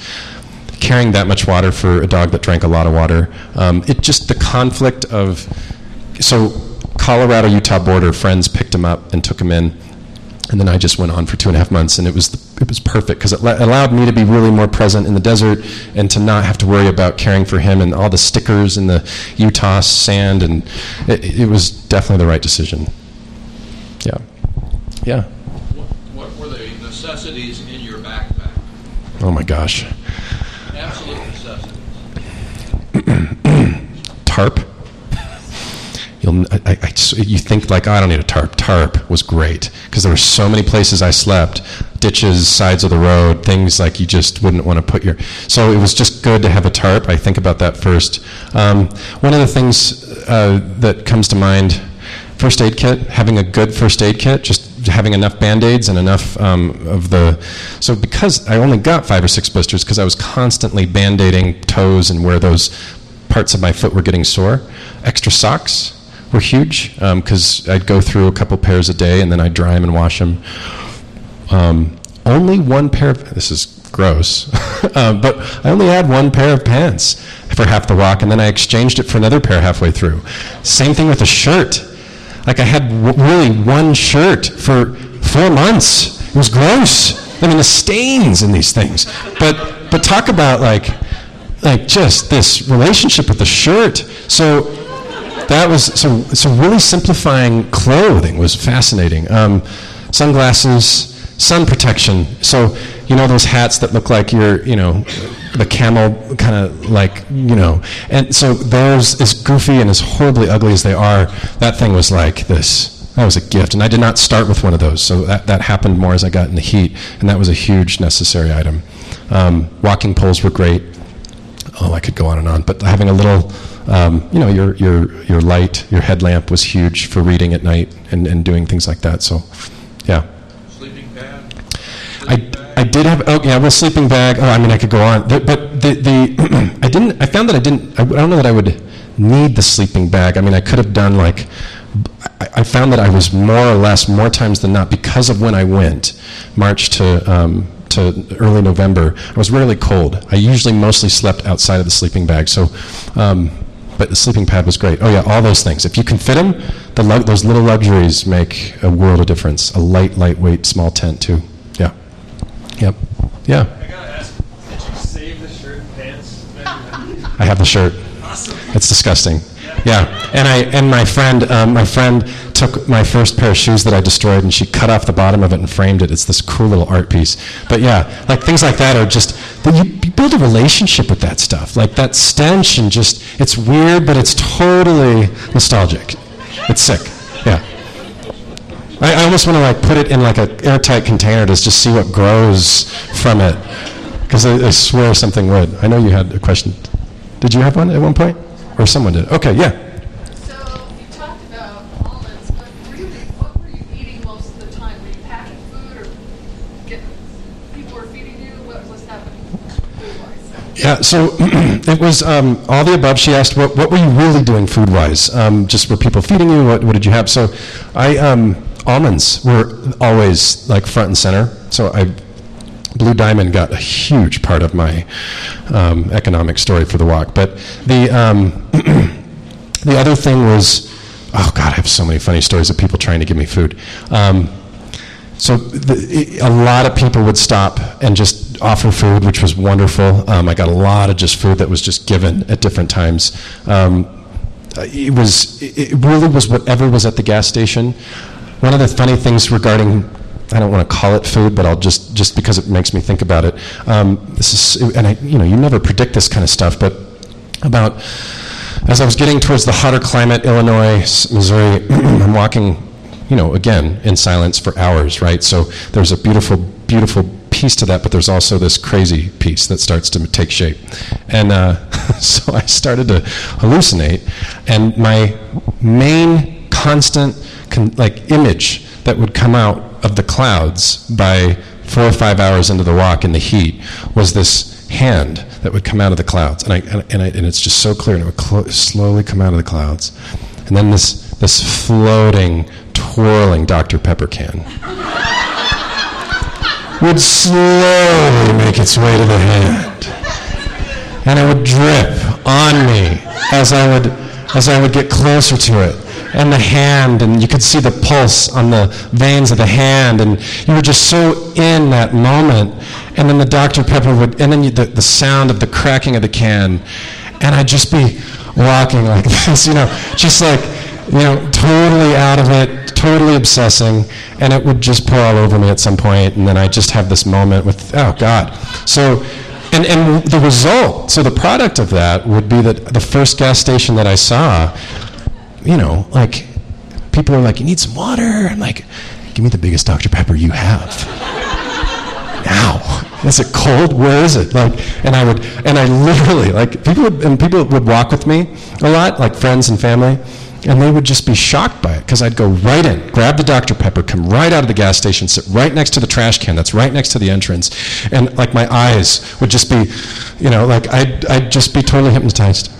carrying that much water for a dog that drank a lot of water. Um, it just the conflict of so Colorado Utah border friends picked him up and took him in, and then I just went on for two and a half months, and it was it was perfect because it la- allowed me to be really more present in the desert and to not have to worry about caring for him and all the stickers and the Utah sand, and it, it was definitely the right decision. Yeah, yeah. What, what were the necessities in your backpack? Oh my gosh. Absolute necessities. tarp. You'll, I, I, you think like, oh, I don't need a tarp. Tarp was great because there were so many places I slept, ditches, sides of the road, things like you just wouldn't want to put your. So it was just good to have a tarp. I think about that first. Um, one of the things uh, that comes to mind, first aid kit, having a good first aid kit, just having enough band-aids and enough um, of the so because i only got five or six blisters because i was constantly band-aiding toes and where those parts of my foot were getting sore. Extra socks were huge because i'd go through a couple pairs a day and then i'd dry them and wash them um, only one pair of this is gross um, but i only had one pair of pants for half the walk and then i exchanged it for another pair halfway through. Same thing with a shirt like I had w- really one shirt for four months. It was gross. I mean, the stains in these things. But but talk about like like just this relationship with the shirt. So that was so so really simplifying clothing was fascinating. Um, sunglasses, sun protection. So you know those hats that look like you're you know the camel kind of like you know. And so those as goofy and as horribly ugly as they are that thing was like this. That was a gift. And i did not start with one of those. So that, that happened more as i got in the heat. And that was a huge necessary item. Um, walking poles were great. Oh i could go on and on. But having a little um, you know your, your, your light your headlamp was huge for reading at night and, and doing things like that. So yeah? I, did have oh yeah well sleeping bag oh I mean I could go on the, but the, the I didn't I found that I didn't I, I don't know that I would need the sleeping bag I mean I could have done like I, I found that I was more or less more times than not because of when I went March to um, to early November I was rarely cold I usually mostly slept outside of the sleeping bag so um, but the sleeping pad was great. Oh yeah, all those things. If you can fit them, the those little luxuries make a world of difference. A light, lightweight, small tent too. Yep. Yeah. I gotta ask, did you save the shirt and pants? I have the shirt. Awesome. It's disgusting. Yeah. And I and my friend um, my friend took my first pair of shoes that I destroyed and she cut off the bottom of it and framed it. It's this cool little art piece. But yeah, like things like that are just you, you build a relationship with that stuff. Like that stench and just it's weird, but it's totally nostalgic. It's sick. Yeah. I, I almost want to like put it in like an airtight container to just see what grows from it, because I, I swear something would. I know you had a question. Did you have one at one point, or someone did? Okay, yeah. So you talked about almonds, but really, what were you eating most of the time? Were you packing food or getting, people were feeding you? What was happening food-wise? Yeah, so it was um, all the above. She asked, what, what were you really doing food wise? Um, just were people feeding you? What, what did you have? So I, um, almonds were always like front and center. So I Blue Diamond got a huge part of my um, economic story for the walk. But the um, the other thing was, oh God, I have so many funny stories of people trying to give me food. Um, so the, a lot of people would stop and just offer food, which was wonderful. Um, I got a lot of just food that was just given at different times. Um, it was it really was whatever was at the gas station. One of the funny things regarding I don't want to call it food, but I'll just just because it makes me think about it. Um, this is and I you know you never predict this kind of stuff, but about as I was getting towards the hotter climate, Illinois, Missouri, I'm walking you know, again, in silence for hours, right? So there's a beautiful, beautiful piece to that, but there's also this crazy piece that starts to take shape. And uh, so I started to hallucinate, and my main constant, con- like, image that would come out of the clouds by four or five hours into the walk in the heat was this hand that would come out of the clouds. And, I, and, I, and it's just so clear, and it would slowly come out of the clouds. And then this, this floating, twirling Dr. Pepper can would slowly make its way to the hand. And it would drip on me as I would, as I would get closer to it. And the hand, and you could see the pulse on the veins of the hand, and you were just so in that moment. And then the Dr. Pepper would, and then you, the, the sound of the cracking of the can, and I'd just be walking like this, you know, just like, you know, totally out of it, totally obsessing, and it would just pour all over me at some point, and then I just have this moment with, oh God. So, and, and the result, so the product of that would be that the first gas station that I saw, you know, like, people are like, you need some water? I'm like, give me the biggest Dr. Pepper you have. now. Is it cold? Where is it? Like, and I would, and I literally, like, people would, and people would walk with me a lot, like friends and family, and they would just be shocked by it because I'd go right in, grab the Dr. Pepper, come right out of the gas station, sit right next to the trash can that's right next to the entrance, and like my eyes would just be, you know, like I'd, I'd just be totally hypnotized.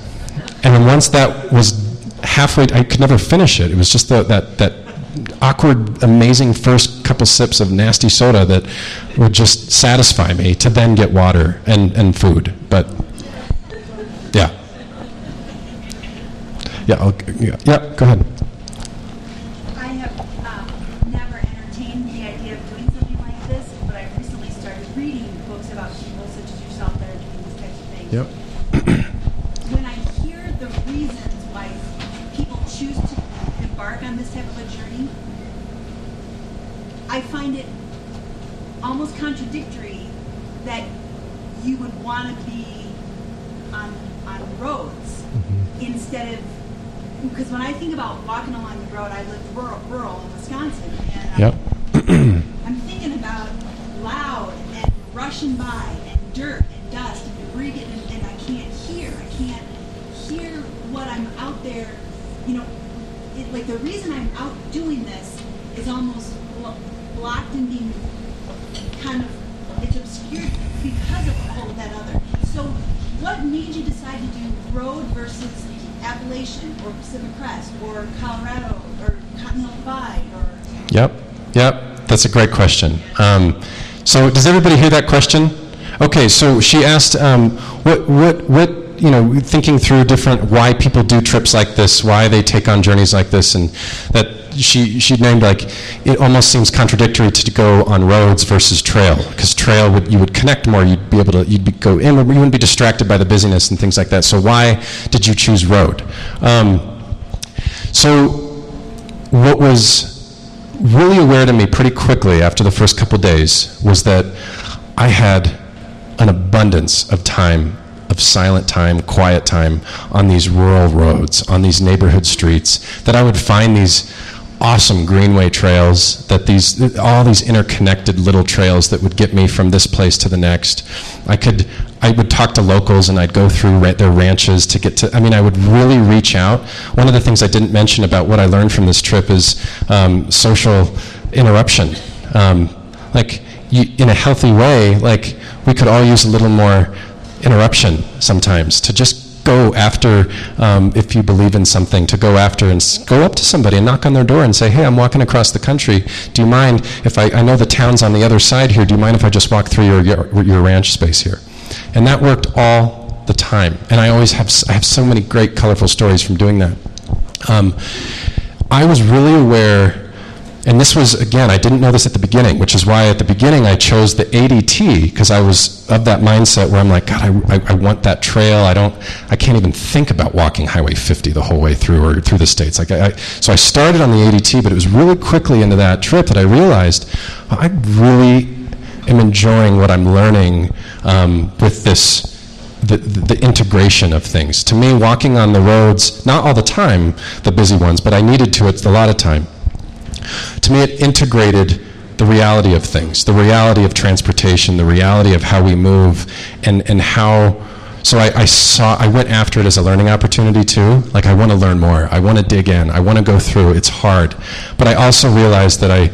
And then once that was halfway, I could never finish it. It was just the, that, that awkward, amazing first couple sips of nasty soda that would just satisfy me to then get water and, and food. But yeah. Yeah, I'll, yeah, yeah, go ahead. I have um, never entertained the idea of doing something like this, but I've recently started reading books about people such as yourself that are doing these types of things. Yep. When I hear the reasons why people choose to embark on this type of a journey, I find it almost contradictory that you would want to be on on roads instead of because when I think about walking along the road, I live rural, rural in Wisconsin, and Yep. I'm thinking about loud and rushing by and dirt and dust and debris getting, and I can't hear. I can't hear what I'm out there. You know, it, like the reason I'm out doing this is almost blo- blocked and being kind of it's obscured because of all that other. So, what made you decide to do road versus Appalachian or Pacific Crest or Colorado or Continental Divide or Yep, yep. That's a great question. Um, so, does everybody hear that question? Okay, so she asked, um, what, what, what, you know, thinking through different why people do trips like this, why they take on journeys like this, and that she she named like it almost seems contradictory to go on roads versus trail because trail would you would connect more, you'd be able to you'd be, go in, you wouldn't be distracted by the busyness and things like that. So why did you choose road? Um, so what was really aware to me pretty quickly after the first couple days was that I had an abundance of time, of silent time, quiet time on these rural roads, on these neighborhood streets, that I would find these awesome greenway trails that these all these interconnected little trails that would get me from this place to the next. I could i would talk to locals and i'd go through ra- their ranches to get to i mean i would really reach out. One of the things i didn't mention about what i learned from this trip is um, social interruption. Um, like you, in a healthy way like we could all use a little more interruption sometimes to just go after, um, if you believe in something, to go after and s- go up to somebody and knock on their door and say, hey, I'm walking across the country. Do you mind if I, I know the town's on the other side here, do you mind if I just walk through your, your, your ranch space here? And that worked all the time. And I always have, I have so many great, colorful stories from doing that. Um, I was really aware and this was, again, I didn't know this at the beginning, which is why at the beginning I chose the ADT, because I was of that mindset where I'm like, God, I, I, I want that trail. I don't, I can't even think about walking Highway 50 the whole way through or through the states. Like I, so I started on the ADT, but it was really quickly into that trip that I realized I really am enjoying what I'm learning um, with this the, the, integration of things. To me, walking on the roads, not all the time, the busy ones, but I needed to a lot of time. To me, it integrated the reality of things, the reality of transportation, the reality of how we move, and, and how. So I, I saw, I went after it as a learning opportunity too. Like I want to learn more. I want to dig in. I want to go through. It's hard, but I also realized that I,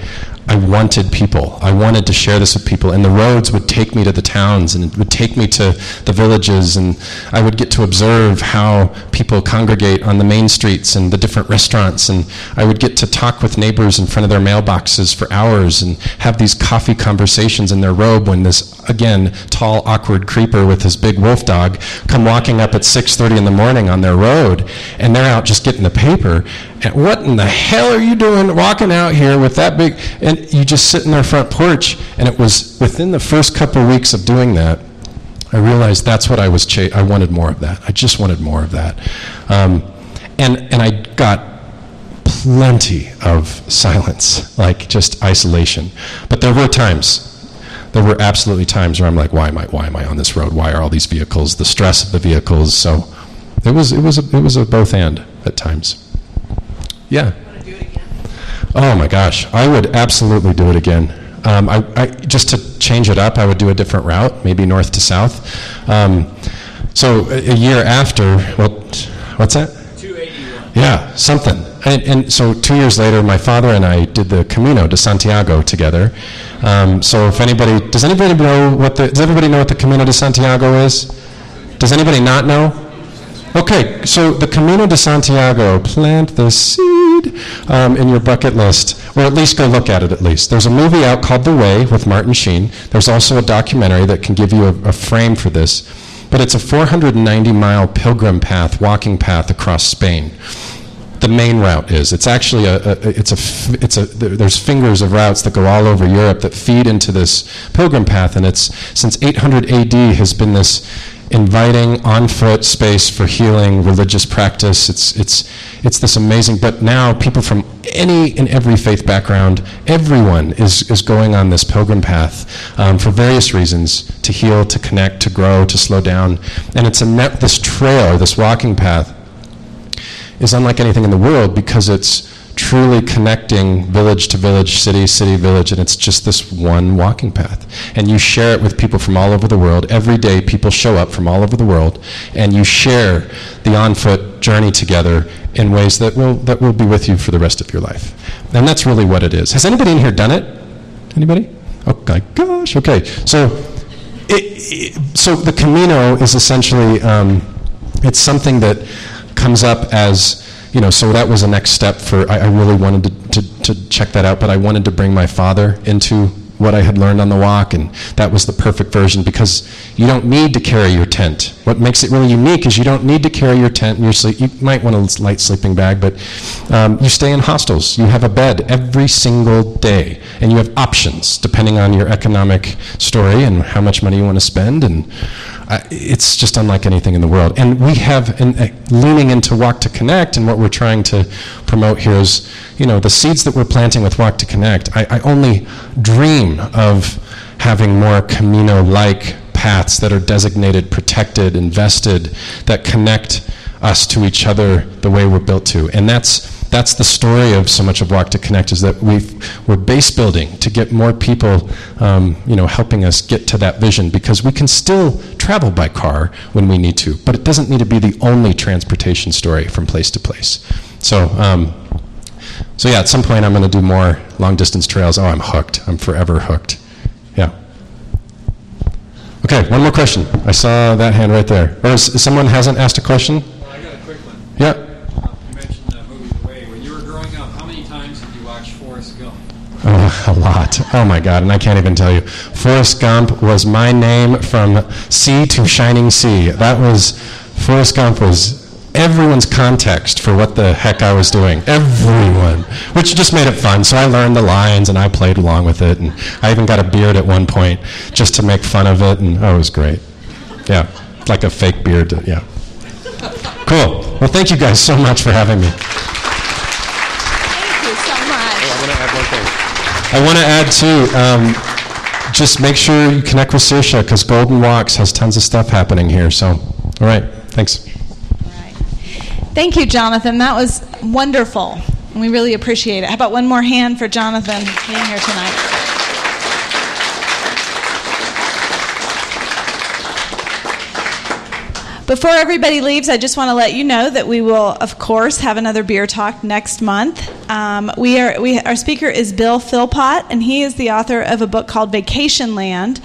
I wanted people. I wanted to share this with people, and the roads would take me to the towns, and it would take me to the villages, and I would get to observe how people congregate on the main streets and the different restaurants, and I would get to talk with neighbors in front of their mailboxes for hours and have these coffee conversations in their robe when this, again, tall, awkward creeper with his big wolf dog come walking up at 6.30 in the morning on their road, and they're out just getting the paper, and what in the hell are you doing walking out here with that big and you just sit in their front porch and it was within the first couple weeks of doing that i realized that's what i was i wanted more of that. I just wanted more of that. Um, and and i got plenty of silence like just isolation. But there were times there were absolutely times where i'm like why am i why am i on this road? Why are all these vehicles the stress of the vehicles? So it was it was a, it was a both and at times. Yeah. Oh my gosh, I would absolutely do it again. Um, I, I, just to change it up, I would do a different route, maybe north to south. Um, so a, a year after, what, what's that? 281. Yeah, something. And, and so two years later, my father and I did the Camino de Santiago together. Um, so if anybody, does anybody know what the, does everybody know what the Camino de Santiago is? Does anybody not know? Okay, so the Camino de Santiago, plant the seed um, in your bucket list, or at least go look at it at least. There's a movie out called The Way with Martin Sheen. There's also a documentary that can give you a, a frame for this. But it's a 490 mile pilgrim path, walking path across Spain. The main route is. It's actually a, a it's a, it's a, there's fingers of routes that go all over Europe that feed into this pilgrim path, and it's, since 800 AD has been this inviting on foot space for healing, religious practice. It's, it's, it's this amazing, but now people from any and every faith background, everyone is, is going on this pilgrim path um, for various reasons to heal, to connect, to grow, to slow down. And it's a net, this trail, this walking path, is unlike anything in the world because it's truly connecting village to village, city, city, village, and it's just this one walking path. And you share it with people from all over the world. Every day, people show up from all over the world, and you share the on foot journey together in ways that will, that will be with you for the rest of your life. And that's really what it is. Has anybody in here done it? Anybody? Oh my gosh. Okay. So, it, it, so the Camino is essentially um, it's something that comes up as you know. So that was a next step for. I, I really wanted to, to, to check that out, but I wanted to bring my father into what I had learned on the walk, and that was the perfect version because you don't need to carry your tent. What makes it really unique is you don't need to carry your tent and your sleep. You might want a light sleeping bag, but um, you stay in hostels. You have a bed every single day, and you have options depending on your economic story and how much money you want to spend. And uh, it's just unlike anything in the world. And we have, in, uh, leaning into Walk to Connect, and what we're trying to promote here is, you know, the seeds that we're planting with Walk to Connect. I, I only dream of having more Camino-like paths that are designated, protected, invested, that connect us to each other the way we're built to. And that's that's the story of so much of Walk to Connect is that we we're base building to get more people, um, you know, helping us get to that vision because we can still travel by car when we need to, but it doesn't need to be the only transportation story from place to place. So. Um, so yeah, at some point I'm going to do more long distance trails. Oh, I'm hooked. I'm forever hooked. Yeah. Okay, one more question. I saw that hand right there. Or is, someone hasn't asked a question? I got a quick one. Yeah. Uh, You mentioned the movie The Way. When you were growing up, how many times did you watch Forrest Gump? Oh, a lot. Oh my God, and I can't even tell you. Forrest Gump was my name from sea to shining sea. That was, Forrest Gump was everyone's context for what the heck I was doing. Everyone. Which just made it fun. So I learned the lines and I played along with it. And I even got a beard at one point just to make fun of it. And oh, it was great. Yeah, like a fake beard. to- yeah. Cool. Well, thank you guys so much for having me. Thank you so much. I want to add one thing. I want to add too. Um, just make sure you connect with Saoirse because Golden Walks has tons of stuff happening here. So, all right, thanks. Thank you, Jonathon. That was wonderful. And we really appreciate it. How about one more hand for Jonathon being here tonight? Before everybody leaves, I just want to let you know that we will, of course, have another beer talk next month. Um, we are we, our speaker is Bill Philpott, and he is the author of a book called Vacationland.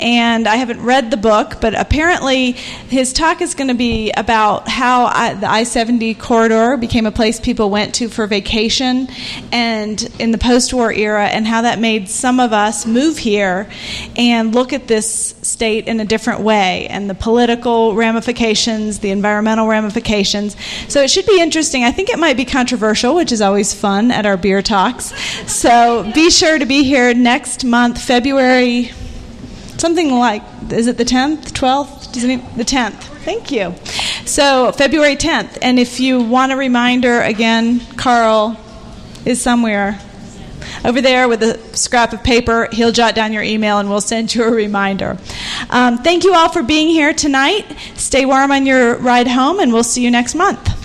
And I haven't read the book, but apparently his talk is going to be about how I, the I-70 corridor became a place people went to for vacation, and in the post-war era, and how that made some of us move here and look at this state in a different way, and the political ramifications, the environmental ramifications. So it should be interesting. I think it might be controversial, which is always fun at our beer talks. So be sure to be here next month, February, something like, is it the 10th, 12th? Does it, the 10th. Thank you. So February 10th. And if you want a reminder, again, Carl is somewhere over there with a scrap of paper. He'll jot down your email and we'll send you a reminder. Um, thank you all for being here tonight. Stay warm on your ride home, and we'll see you next month.